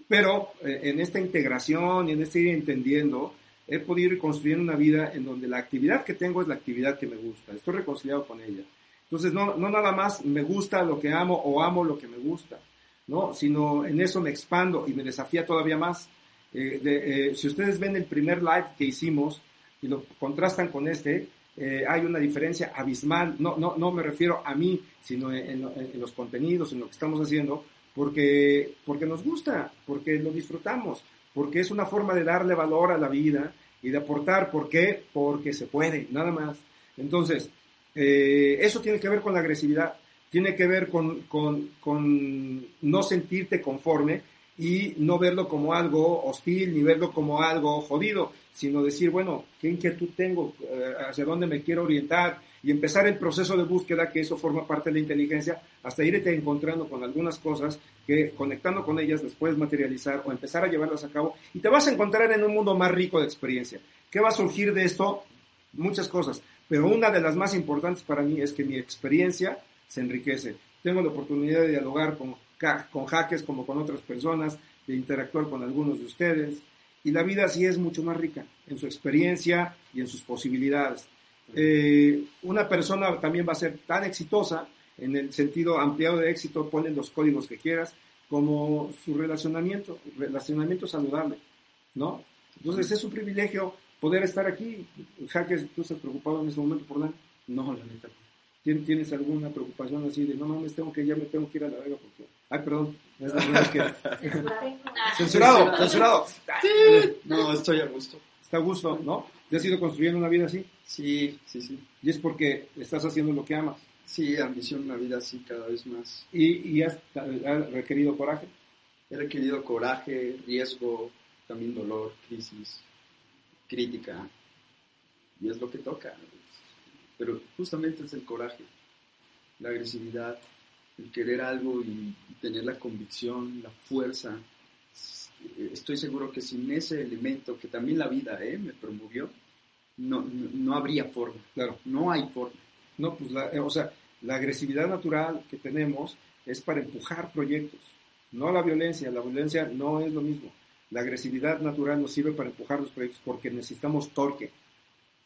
pero eh, en esta integración y en este ir entendiendo, he podido ir construyendo una vida en donde la actividad que tengo es la actividad que me gusta. Estoy reconciliado con ella. Entonces, no, no nada más me gusta lo que amo o amo lo que me gusta, ¿no? Sino en eso me expando y me desafía todavía más. Eh, de- eh, si ustedes ven el primer live que hicimos y lo contrastan con este, eh, hay una diferencia abismal. No, no, no me refiero a mí, sino en, en- en los contenidos, en lo que estamos haciendo, porque, porque nos gusta, porque lo disfrutamos, porque es una forma de darle valor a la vida y de aportar. ¿Por qué? Porque se puede, nada más. Entonces, eh, eso tiene que ver con la agresividad, tiene que ver con, con, con no sentirte conforme y no verlo como algo hostil ni verlo como algo jodido, sino decir, bueno, ¿qué inquietud tengo? Eh, ¿Hacia dónde me quiero orientar? Y empezar el proceso de búsqueda, que eso forma parte de la inteligencia, hasta irte encontrando con algunas cosas que conectando con ellas las puedes materializar o empezar a llevarlas a cabo y te vas a encontrar en un mundo más rico de experiencia. ¿Qué va a surgir de esto? Muchas cosas, pero una de las más importantes para mí es que mi experiencia se enriquece. Tengo la oportunidad de dialogar con, con jaques como con otras personas, de interactuar con algunos de ustedes y la vida sí es mucho más rica en su experiencia y en sus posibilidades. Eh, una persona también va a ser tan exitosa en el sentido ampliado de éxito, ponen los códigos que quieras, como su relacionamiento, relacionamiento saludable. ¿no? Entonces es un privilegio poder estar aquí. Jaques, ¿tú estás preocupado en este momento por nada? No, la neta. ¿Tien- ¿Tienes alguna preocupación así de, no mames, tengo que, ya me tengo que ir a la verga porque... Ay, perdón, es la que... censurado, censurado. No, estoy a gusto. Está a gusto, ¿no? ¿Te has ido construyendo una vida así? Sí, sí, sí. Y es porque estás haciendo lo que amas. Sí, ambición una vida así cada vez más. Y, y has, has requerido coraje. He requerido coraje, riesgo, también dolor, crisis, crítica. Y es lo que toca. Pero justamente es el coraje, la agresividad, el querer algo y tener la convicción, la fuerza. Estoy seguro que sin ese elemento que también la vida ¿eh? me promovió, no, no, no habría forma. Claro. No hay forma. No, pues, la, eh, o sea, la agresividad natural que tenemos es para empujar proyectos, no la violencia. La violencia no es lo mismo. La agresividad natural nos sirve para empujar los proyectos porque necesitamos torque.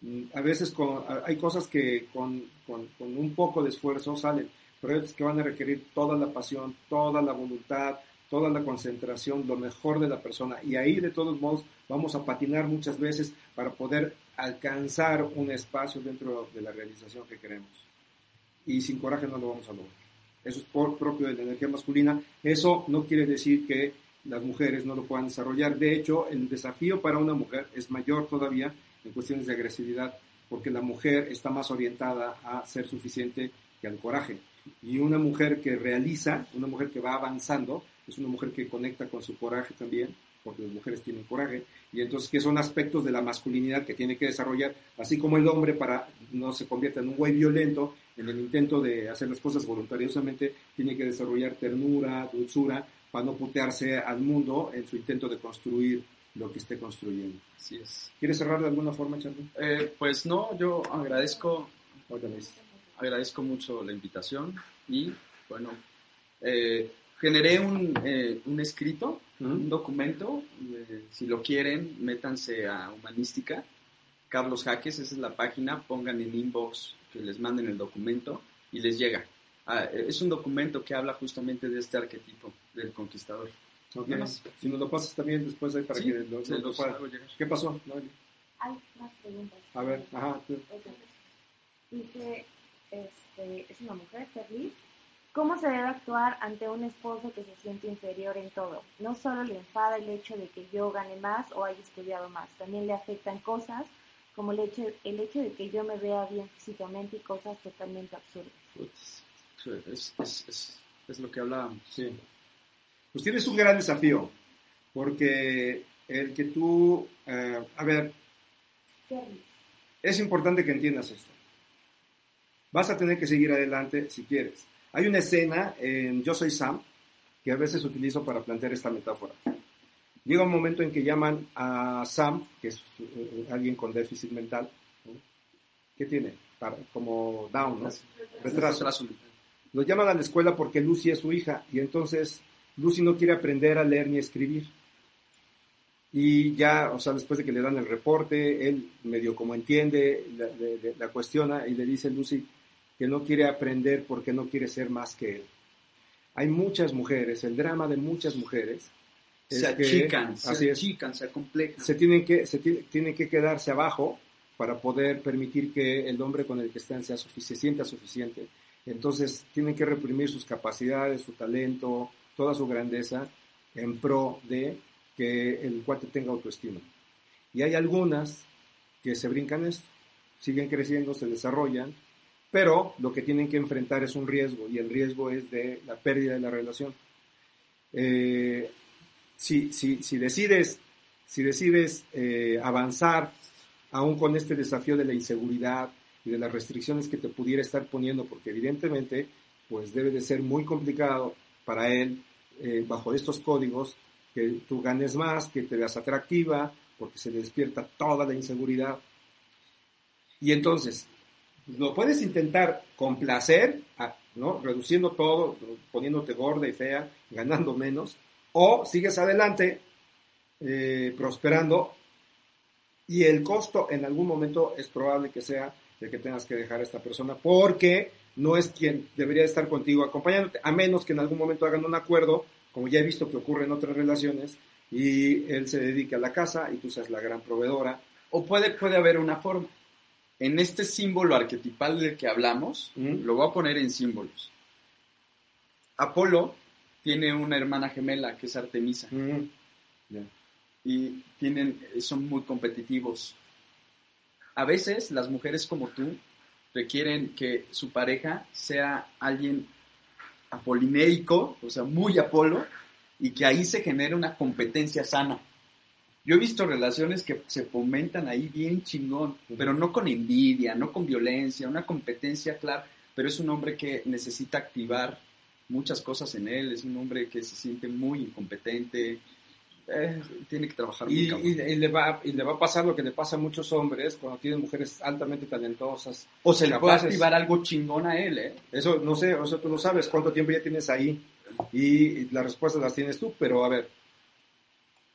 Mm, A veces con- a- hay cosas que con, con- con un poco de esfuerzo salen, pero otras que van a requerir toda la pasión, toda la voluntad, toda la concentración, lo mejor de la persona. Y ahí de todos modos vamos a patinar muchas veces para poder alcanzar un espacio dentro de la realización que queremos. Y sin coraje no lo vamos a lograr. Eso es por propio de la energía masculina. Eso no quiere decir que las mujeres no lo puedan desarrollar. De hecho, el desafío para una mujer es mayor todavía en cuestiones de agresividad, porque la mujer está más orientada a ser suficiente que al coraje. Y una mujer que realiza, una mujer que va avanzando, es una mujer que conecta con su coraje también, porque las mujeres tienen coraje, y entonces que son aspectos de la masculinidad que tiene que desarrollar, así como el hombre para no se convierta en un güey violento, en el intento de hacer las cosas voluntariosamente, tiene que desarrollar ternura, dulzura, para no putearse al mundo en su intento de construir lo que esté construyendo. Así es. ¿Quieres cerrar de alguna forma, Charlie? Eh, pues no, yo agradezco agradezco mucho la invitación y bueno, eh, generé un, eh, un escrito, un documento, eh, si lo quieren, métanse a Humanística, Carlos Jaques, esa es la página, pongan en inbox que les manden el documento y les llega. Ah, eh, es un documento que habla justamente de este arquetipo del conquistador. Ok. Nada más. Si nos lo pasas también después ahí para Sí, que lo, se los para-. ¿Qué pasó? Hay más preguntas. A ver, ajá. tú. Dice, este, es una mujer feliz. ¿Cómo se debe actuar ante un esposo que se siente inferior en todo? No solo le enfada el hecho de que yo gane más o haya estudiado más, también le afectan cosas como el hecho, el hecho de que yo me vea bien físicamente y cosas totalmente absurdas. Es, es, es, es lo que hablábamos. Sí. Pues tienes un gran desafío, porque el que tú, eh, a ver, es importante que entiendas esto. Vas a tener que seguir adelante si quieres. Hay una escena en Yo Soy Sam que a veces utilizo para plantear esta metáfora. Llega un momento en que llaman a Sam, que es eh, alguien con déficit mental, ¿no? ¿qué tiene? Para- como down, ¿no? Retraso. Retraso. Lo llaman a la escuela porque Lucy es su hija y entonces Lucy no quiere aprender a leer ni escribir. Y ya, o sea, después de que le dan el reporte, él medio como entiende, la, le- la cuestiona y le dice Lucy que no quiere aprender porque no quiere ser más que él. Hay muchas mujeres, el drama de muchas mujeres es Se que- achican, se es, achican, se acomplejan. se tienen que se ti- tienen que quedarse abajo para poder permitir que el hombre con el que están sea se sienta suficiente. Entonces tienen que reprimir sus capacidades, su talento, toda su grandeza en pro de que el cuate tenga autoestima. Y hay algunas que se brincan esto, siguen creciendo, se desarrollan, pero lo que tienen que enfrentar es un riesgo y el riesgo es de la pérdida de la relación. Eh, si, decides, si decides eh, avanzar aún con este desafío de la inseguridad y de las restricciones que te pudiera estar poniendo, porque evidentemente pues debe de ser muy complicado para él eh, bajo estos códigos que tú ganes más, que te veas atractiva, porque se despierta toda la inseguridad. Y entonces, lo puedes intentar complacer, a- ¿no? reduciendo todo, poniéndote gorda y fea, ganando menos, o sigues adelante, eh, prosperando, y el costo en algún momento es probable que sea de que tengas que dejar a esta persona, porque no es quien debería estar contigo acompañándote, a menos que en algún momento hagan un acuerdo, como ya he visto que ocurre en otras relaciones, y él se dedica a la casa y tú seas la gran proveedora. O puede, puede haber una forma. En este símbolo arquetipal del que hablamos, Mm. lo voy a poner en símbolos. Apolo tiene una hermana gemela que es Artemisa Mm, y tienen, son muy competitivos. A veces las mujeres como tú requieren que su pareja sea alguien apolinérico, o sea, muy Apolo, y que ahí se genere una competencia sana. Yo he visto relaciones que se fomentan ahí bien chingón, pero no con envidia, no con violencia, una competencia clara, pero es un hombre que necesita activar muchas cosas en él, es un hombre que se siente muy incompetente, eh, tiene que trabajar muy Y, cabrón. y- y le va, y le va a pasar lo que le pasa a muchos hombres cuando tienen mujeres altamente talentosas. O se le puede activar algo chingón a él, ¿eh? Eso, no sé, o sea, tú lo sabes, cuánto tiempo ya tienes ahí y las respuestas las tienes tú, pero a ver,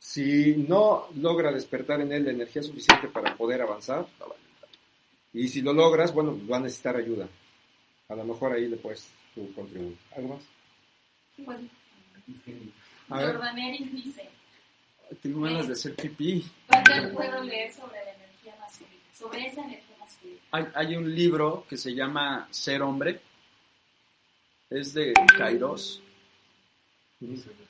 si no logra despertar en él la energía suficiente para poder avanzar, y si lo logras, bueno, va a necesitar ayuda. A lo mejor ahí le puedes tú contribuir. ¿Algo más? Pues, A ver. Jordaneris dice, Tengo ganas de hacer pipí. ¿dónde puedo leer sobre la energía masculina? Sobre esa energía masculina. Hay, hay un libro que se llama Ser Hombre. Es de Kairos. Pero, eh,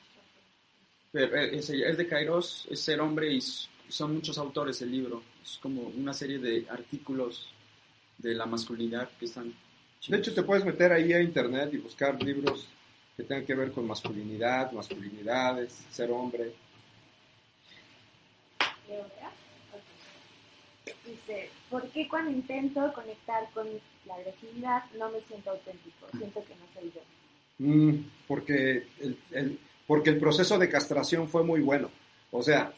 es, es de Kairos, es Ser Hombre y son muchos autores el libro. Es como una serie de artículos de la masculinidad que están... De hecho, te puedes meter ahí a internet y buscar libros que tengan que ver con masculinidad, masculinidades, ser hombre. ¿Leo, verdad? Ok. Dice, ¿por qué cuando intento conectar con la agresividad no me siento auténtico? Siento que no soy yo. Mm, porque, el, el- porque el proceso de castración fue muy bueno. O sea,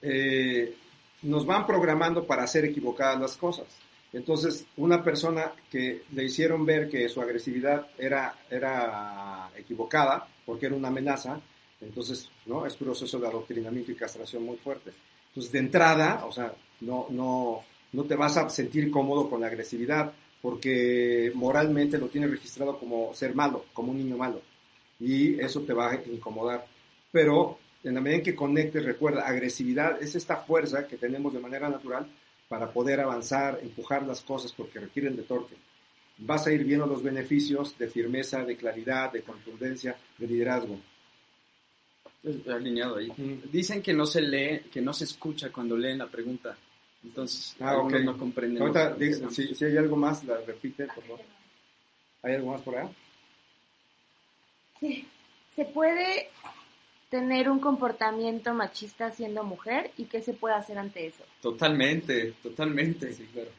eh, nos van programando para hacer equivocadas las cosas. Entonces, una persona que le hicieron ver que su agresividad era, era equivocada, porque era una amenaza, entonces, ¿no? Es un proceso de adoctrinamiento y castración muy fuerte. Entonces, de entrada, o sea, no, no, no te vas a sentir cómodo con la agresividad, porque moralmente lo tienes registrado como ser malo, como un niño malo. Y eso te va a incomodar. Pero en la medida en que conectes, recuerda, agresividad es esta fuerza que tenemos de manera natural para poder avanzar, empujar las cosas porque requieren de torque. Vas a ir viendo los beneficios de firmeza, de claridad, de contundencia, de liderazgo. es alineado ahí. Mm. Dicen que no se lee, que no se escucha cuando leen la pregunta. Entonces, Ah, algunos ok. no comprenden. Ahorita, si, si hay algo más, la repite, por favor. ¿Hay algo más por allá? Sí. ¿Se puede tener un comportamiento machista siendo mujer y qué se puede hacer ante eso? Totalmente, totalmente. Sí, claro.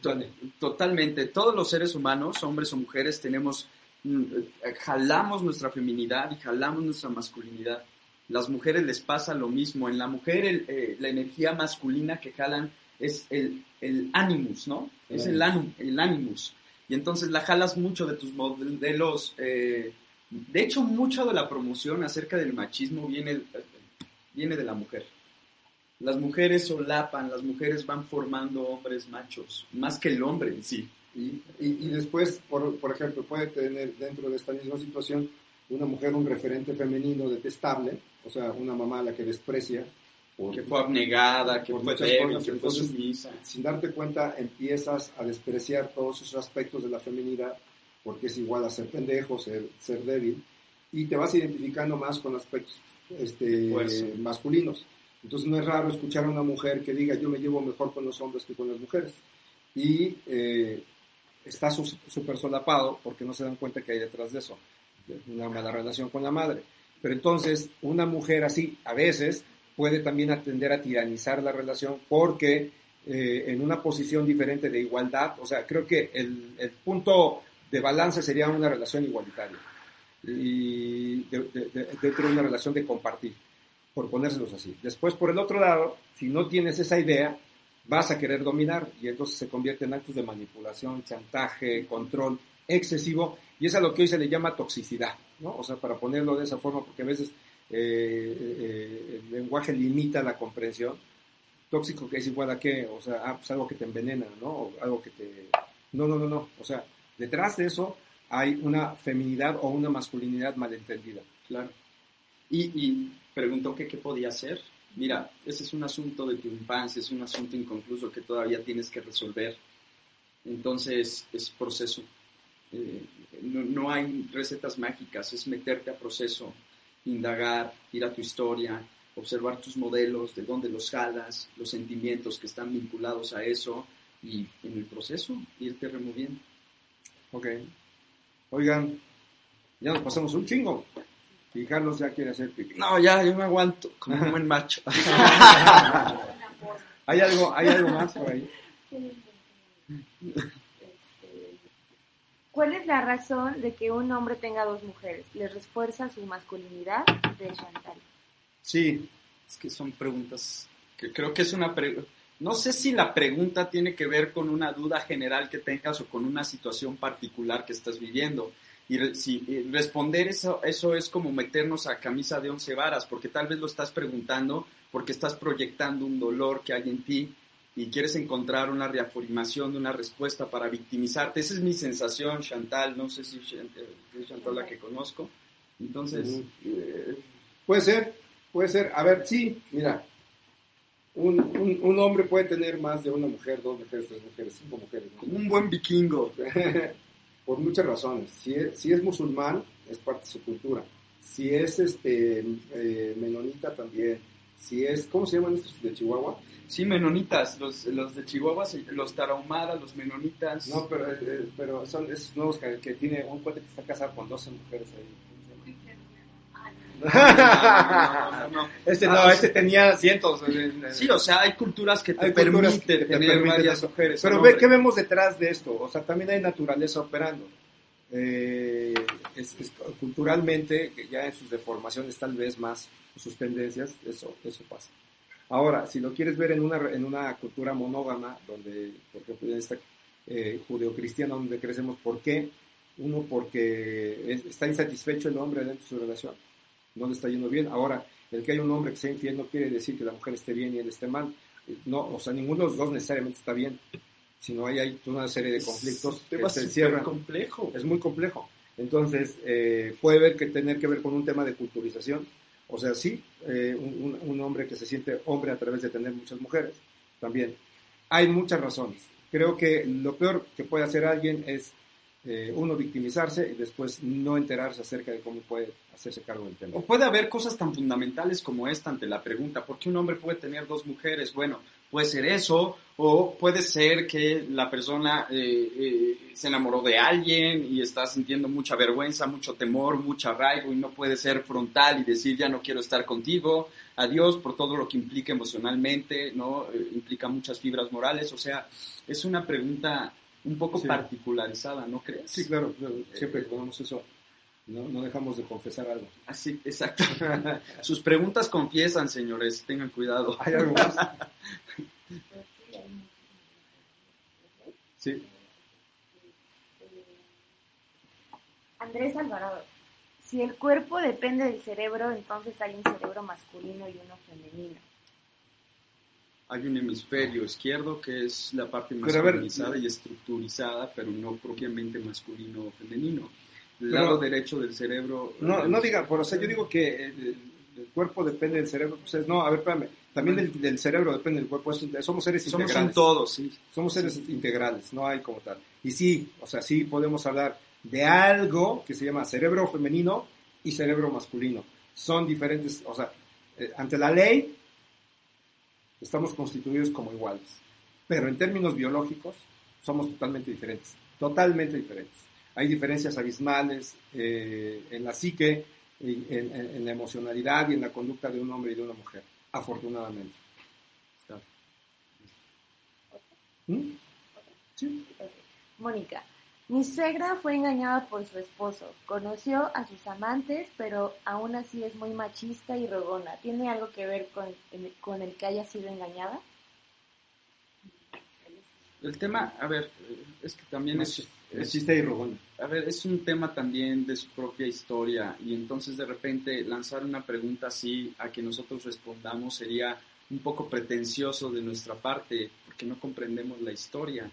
To- Totalmente. Todos los seres humanos, hombres o mujeres, tenemos, mm, eh, jalamos nuestra feminidad y jalamos nuestra masculinidad. Las mujeres les pasa lo mismo. En la mujer el, eh, la energía masculina que jalan es el, el animus, ¿no? Es el, el animus. Y entonces la jalas mucho de tus modelos. eh, de hecho, mucho de la promoción acerca del machismo viene, viene de la mujer. Las mujeres solapan, las mujeres van formando hombres machos, más que el hombre en sí. Y, y, y después, por, por ejemplo, puede tener dentro de esta misma situación una mujer un referente femenino detestable, o sea, una mamá a la que desprecia, por- Que fue abnegada, que fue débil, que fue sumisa. sin darte cuenta empiezas a despreciar todos esos aspectos de la feminidad, porque es igual a ser pendejo, ser, ser débil, y te vas identificando más con aspectos este, masculinos. Entonces no es raro escuchar a una mujer que diga yo me llevo mejor con los hombres que con las mujeres. Y eh, está súper solapado porque no se dan cuenta que hay detrás de eso, una mala relación con la madre. Pero entonces una mujer así a veces puede también atender a tiranizar la relación porque eh, en una posición diferente de igualdad, o sea, creo que el, el punto de balance sería una relación igualitaria y de- de- de- dentro de una relación de compartir, por ponérselos así. Después, por el otro lado, si no tienes esa idea, vas a querer dominar y entonces se convierte en actos de manipulación, chantaje, control excesivo y es a lo que hoy se le llama toxicidad, ¿no? O sea, para ponerlo de esa forma, porque a veces eh, eh, el lenguaje limita la comprensión. Tóxico que es igual a qué, o sea, ah, pues algo que te envenena, ¿no? O algo que te... No, no, no, no. O sea, detrás de eso hay una feminidad o una masculinidad malentendida. Claro. Y, y preguntó que qué podía hacer. Mira, ese es un asunto de tu infancia, es un asunto inconcluso que todavía tienes que resolver. Entonces, es proceso. Eh, no, no hay recetas mágicas, es meterte a proceso, indagar, ir a tu historia, observar tus modelos, de dónde los jalas, los sentimientos que están vinculados a eso y en el proceso irte removiendo. Ok. Oigan, ya nos pasamos un chingo. Y Carlos ya quiere hacer pipí. No, ya, yo me aguanto como un buen macho. ¿Hay algo, ¿Hay algo más por ahí? Este, ¿Cuál es la razón de que un hombre tenga dos mujeres? ¿Le refuerza su masculinidad? De Chantal. Sí, Es que son preguntas que creo que es una pregunta. No sé si la pregunta tiene que ver con una duda general que tengas o con una situación particular que estás viviendo. Y si y responder eso, eso es como meternos a camisa de once varas, porque tal vez lo estás preguntando porque estás proyectando un dolor que hay en ti y quieres encontrar una reafirmación de una respuesta para victimizarte. Esa es mi sensación, Chantal. No sé si eh, es Chantal la que conozco. Entonces, eh, puede ser, puede ser. A ver, sí, mira. Un, un, un hombre puede tener más de una mujer, dos mujeres, tres mujeres, cinco mujeres. ¿no? un buen vikingo. Por muchas razones. Si es, si es musulmán, es parte de su cultura. Si es este eh, menonita también. Si es, ¿cómo se llaman estos de Chihuahua? Sí, menonitas, los, los de Chihuahua, los tarahumaras, los menonitas. No, pero, eh, pero son esos nuevos que, que tiene un cuate que está casado con 12 mujeres ahí. No, no, no. Este Ah, no, sí. este tenía cientos. Sí, o sea, hay culturas que te permiten que te tener permiten varias mujeres. Pero ¿qué vemos detrás de esto? O sea, también hay naturaleza operando. Eh, es- es- culturalmente, ya en sus deformaciones tal vez más, sus tendencias, eso, eso pasa. Ahora, si lo quieres ver en una, en una cultura monógama, donde, por ejemplo, en esta eh, judeocristiana donde crecemos, ¿por qué? Uno, porque es- está insatisfecho el hombre dentro de su relación, no le está yendo bien. Ahora, el que hay un hombre que sea infiel no quiere decir que la mujer esté bien y él esté mal. No, o sea, ninguno de los dos necesariamente está bien, sino hay, hay una serie de conflictos Es que se complejo. Es muy complejo. Entonces, eh, puede ver que tener que ver con un tema de culturización. O sea, sí, eh, un, un- un hombre que se siente hombre a través de tener muchas mujeres, también. Hay muchas razones. Creo que lo peor que puede hacer alguien es, eh, uno, victimizarse y después no enterarse acerca de cómo puede hacerse cargo del tema. O puede haber cosas tan fundamentales como esta ante la pregunta, ¿por qué un hombre puede tener dos mujeres? Bueno, puede ser eso, o puede ser que la persona eh, eh, se enamoró de alguien y está sintiendo mucha vergüenza, mucho temor, mucho arraigo y no puede ser frontal y decir ya no quiero estar contigo, adiós por todo lo que implica emocionalmente, ¿no? Eh, implica muchas fibras morales, o sea, es una pregunta un poco Sí. particularizada, ¿no crees? Sí, claro, claro, siempre ponemos eso, no, no dejamos de confesar algo. Así, exacto. Sus preguntas confiesan, señores, tengan cuidado. ¿Hay algo más? Sí. Andrés Alvarado. Si el cuerpo depende del cerebro, entonces hay un cerebro masculino y uno femenino. Hay un hemisferio izquierdo que es la parte Pero a ver, masculinizada y estructurizada, pero no propiamente masculino o femenino. Pero- lado derecho del cerebro. No, no diga, pero o sea, yo digo que el, el cuerpo depende del cerebro. Pues es- no, a ver, espérame. También del, del cerebro depende del cuerpo. somos seres Somos un integrales. todo, sí. Somos seres integrales, no hay como tal. Y sí, o sea, sí podemos hablar de algo que se llama cerebro femenino y cerebro masculino. Son diferentes, o sea, eh, ante la ley estamos constituidos como iguales. Pero en términos biológicos somos totalmente diferentes. Totalmente diferentes. Hay diferencias abismales eh, en la psique, en, en- en la emocionalidad y en la conducta de un hombre y de una mujer, afortunadamente. ¿Mm? Sí. Mónica. Mi suegra fue engañada por su esposo. Conoció a sus amantes, pero aún así es muy machista y rogona. ¿Tiene algo que ver con, el- con el que haya sido engañada? El tema, a ver, es que también es, es- Existe y rogón. A ver, es un tema también de su propia historia y entonces de repente lanzar una pregunta así a que nosotros respondamos sería un poco pretencioso de nuestra parte porque no comprendemos la historia.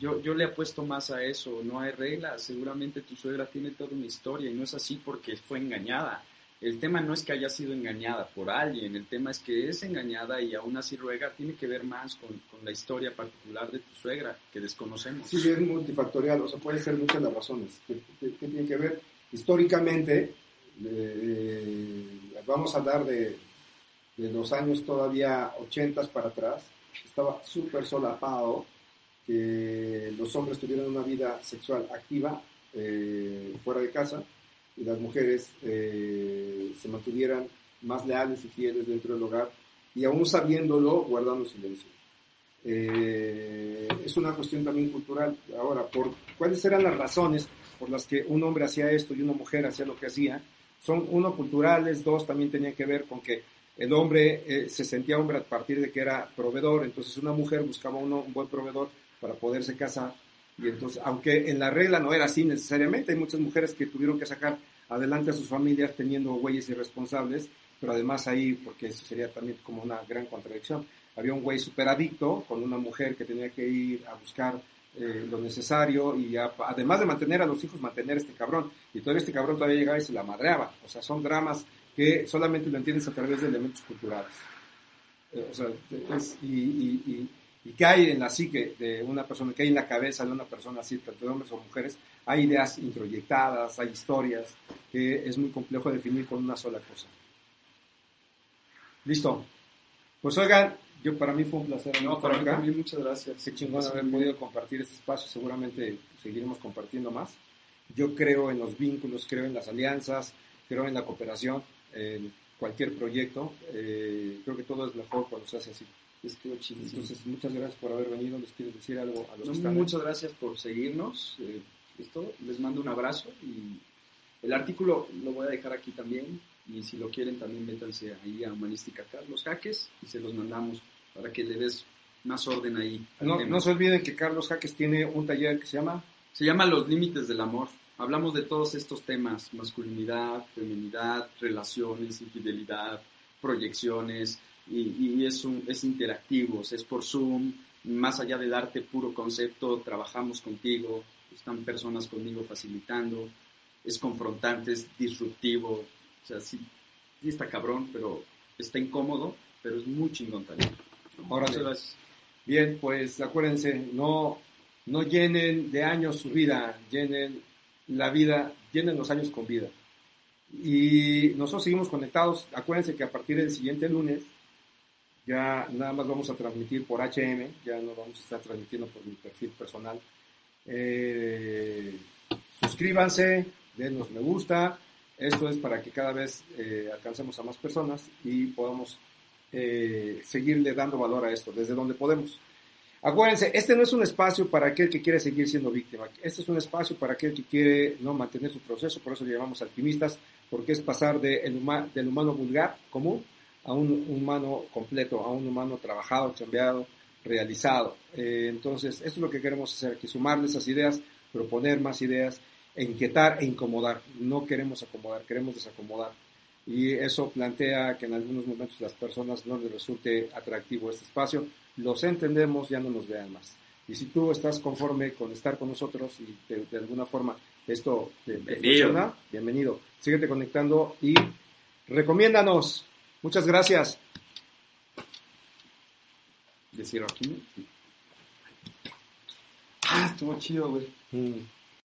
Yo, yo le apuesto más a eso, no hay reglas, seguramente tu suegra tiene toda una historia y no es así porque fue engañada. El tema no es que haya sido engañada por alguien, el tema es que es engañada y aún así ruega, tiene que ver más con, la historia particular de tu suegra, que desconocemos. Sí, es multifactorial, o sea, puede ser muchas las razones. ¿Qué, tiene que ver? Históricamente, eh, vamos a hablar de, de los años todavía 80 para atrás, estaba súper solapado que los hombres tuvieran una vida sexual activa eh, fuera de casa y las mujeres eh, se mantuvieran más leales y fieles dentro del hogar y aún sabiéndolo guardando silencio. Eh, es una cuestión también cultural. Ahora, por cuáles eran las razones por las que un hombre hacía esto y una mujer hacía lo que hacía, son uno culturales, dos también tenían que ver con que el hombre eh, se sentía hombre a partir de que era proveedor, entonces una mujer buscaba uno, un buen proveedor para poderse casar y entonces, aunque en la regla no era así necesariamente, hay muchas mujeres que tuvieron que sacar adelante a sus familias teniendo güeyes irresponsables, pero además ahí, porque eso sería también como una gran contradicción, había un güey súper adicto con una mujer que tenía que ir a buscar eh, lo necesario y a- además de mantener a los hijos, mantener a este cabrón. Y todavía este cabrón todavía llegaba y se la madreaba. O sea, son dramas que solamente lo entiendes a través de elementos culturales. Eh, o sea, es- y, y, y, y que hay en la psique de una persona, que hay en la cabeza de una persona así, tanto de hombres o mujeres, hay ideas introyectadas, hay historias, que es muy complejo definir con una sola cosa. Listo. Pues oigan, yo para mí fue un placer. No, para mí también muchas gracias. Qué chingón haber podido compartir este espacio. Seguramente seguiremos compartiendo más. Yo creo en los vínculos, creo en las alianzas, creo en la cooperación, en cualquier proyecto. Eh, creo que todo es mejor cuando se hace así. Estuvo chidísimo. Entonces, muchas gracias por haber venido. ¿Les quieres decir algo a los No, que están? muchas gracias por seguirnos. eh, esto, les mando un abrazo y el artículo lo voy a dejar aquí también. Y si lo quieren, también métanse ahí a Humanística Carlos Jaques y se los mandamos para que le des más orden ahí. No, no se olviden que Carlos Jaques tiene un taller que se llama Se llama Los Límites del Amor. Hablamos de todos estos temas, masculinidad, feminidad, relaciones, infidelidad, proyecciones, y, y es, un, es interactivo, es por Zoom, más allá del arte puro concepto, trabajamos contigo, están personas conmigo facilitando, es confrontante, es disruptivo, o sea, sí, sí está cabrón, pero está incómodo, pero es muy chingón también. Gracias. Bien, pues acuérdense, no, no llenen de años su vida, llenen la vida, llenen los años con vida. Y nosotros seguimos conectados. Acuérdense que a partir del siguiente lunes ya nada más vamos a transmitir por HM, ya no vamos a estar transmitiendo por mi perfil personal. Eh, suscríbanse, denos me gusta. Esto es para que cada vez eh, alcancemos a más personas y podamos eh, seguirle dando valor a esto, desde donde podemos. Acuérdense, este no es un espacio para aquel que quiere seguir siendo víctima. Este es un espacio para aquel que quiere no mantener su proceso, por eso le llamamos alquimistas, porque es pasar de el huma- del humano vulgar, común, a un humano completo, a un humano trabajado, chambeado, realizado. Eh, entonces, esto es lo que queremos hacer aquí, sumarle esas ideas, proponer más ideas, e inquietar e incomodar. No queremos acomodar, queremos desacomodar. Y eso plantea que en algunos momentos las personas no les resulte atractivo este espacio. Los entendemos, ya no nos vean más. Y si tú estás conforme con estar con nosotros y de, de alguna forma esto te, te Bienvenido. funciona, bienvenido. Síguete conectando y recomiéndanos. Muchas gracias. Decir aquí. Ah, estuvo chido, güey. Mm.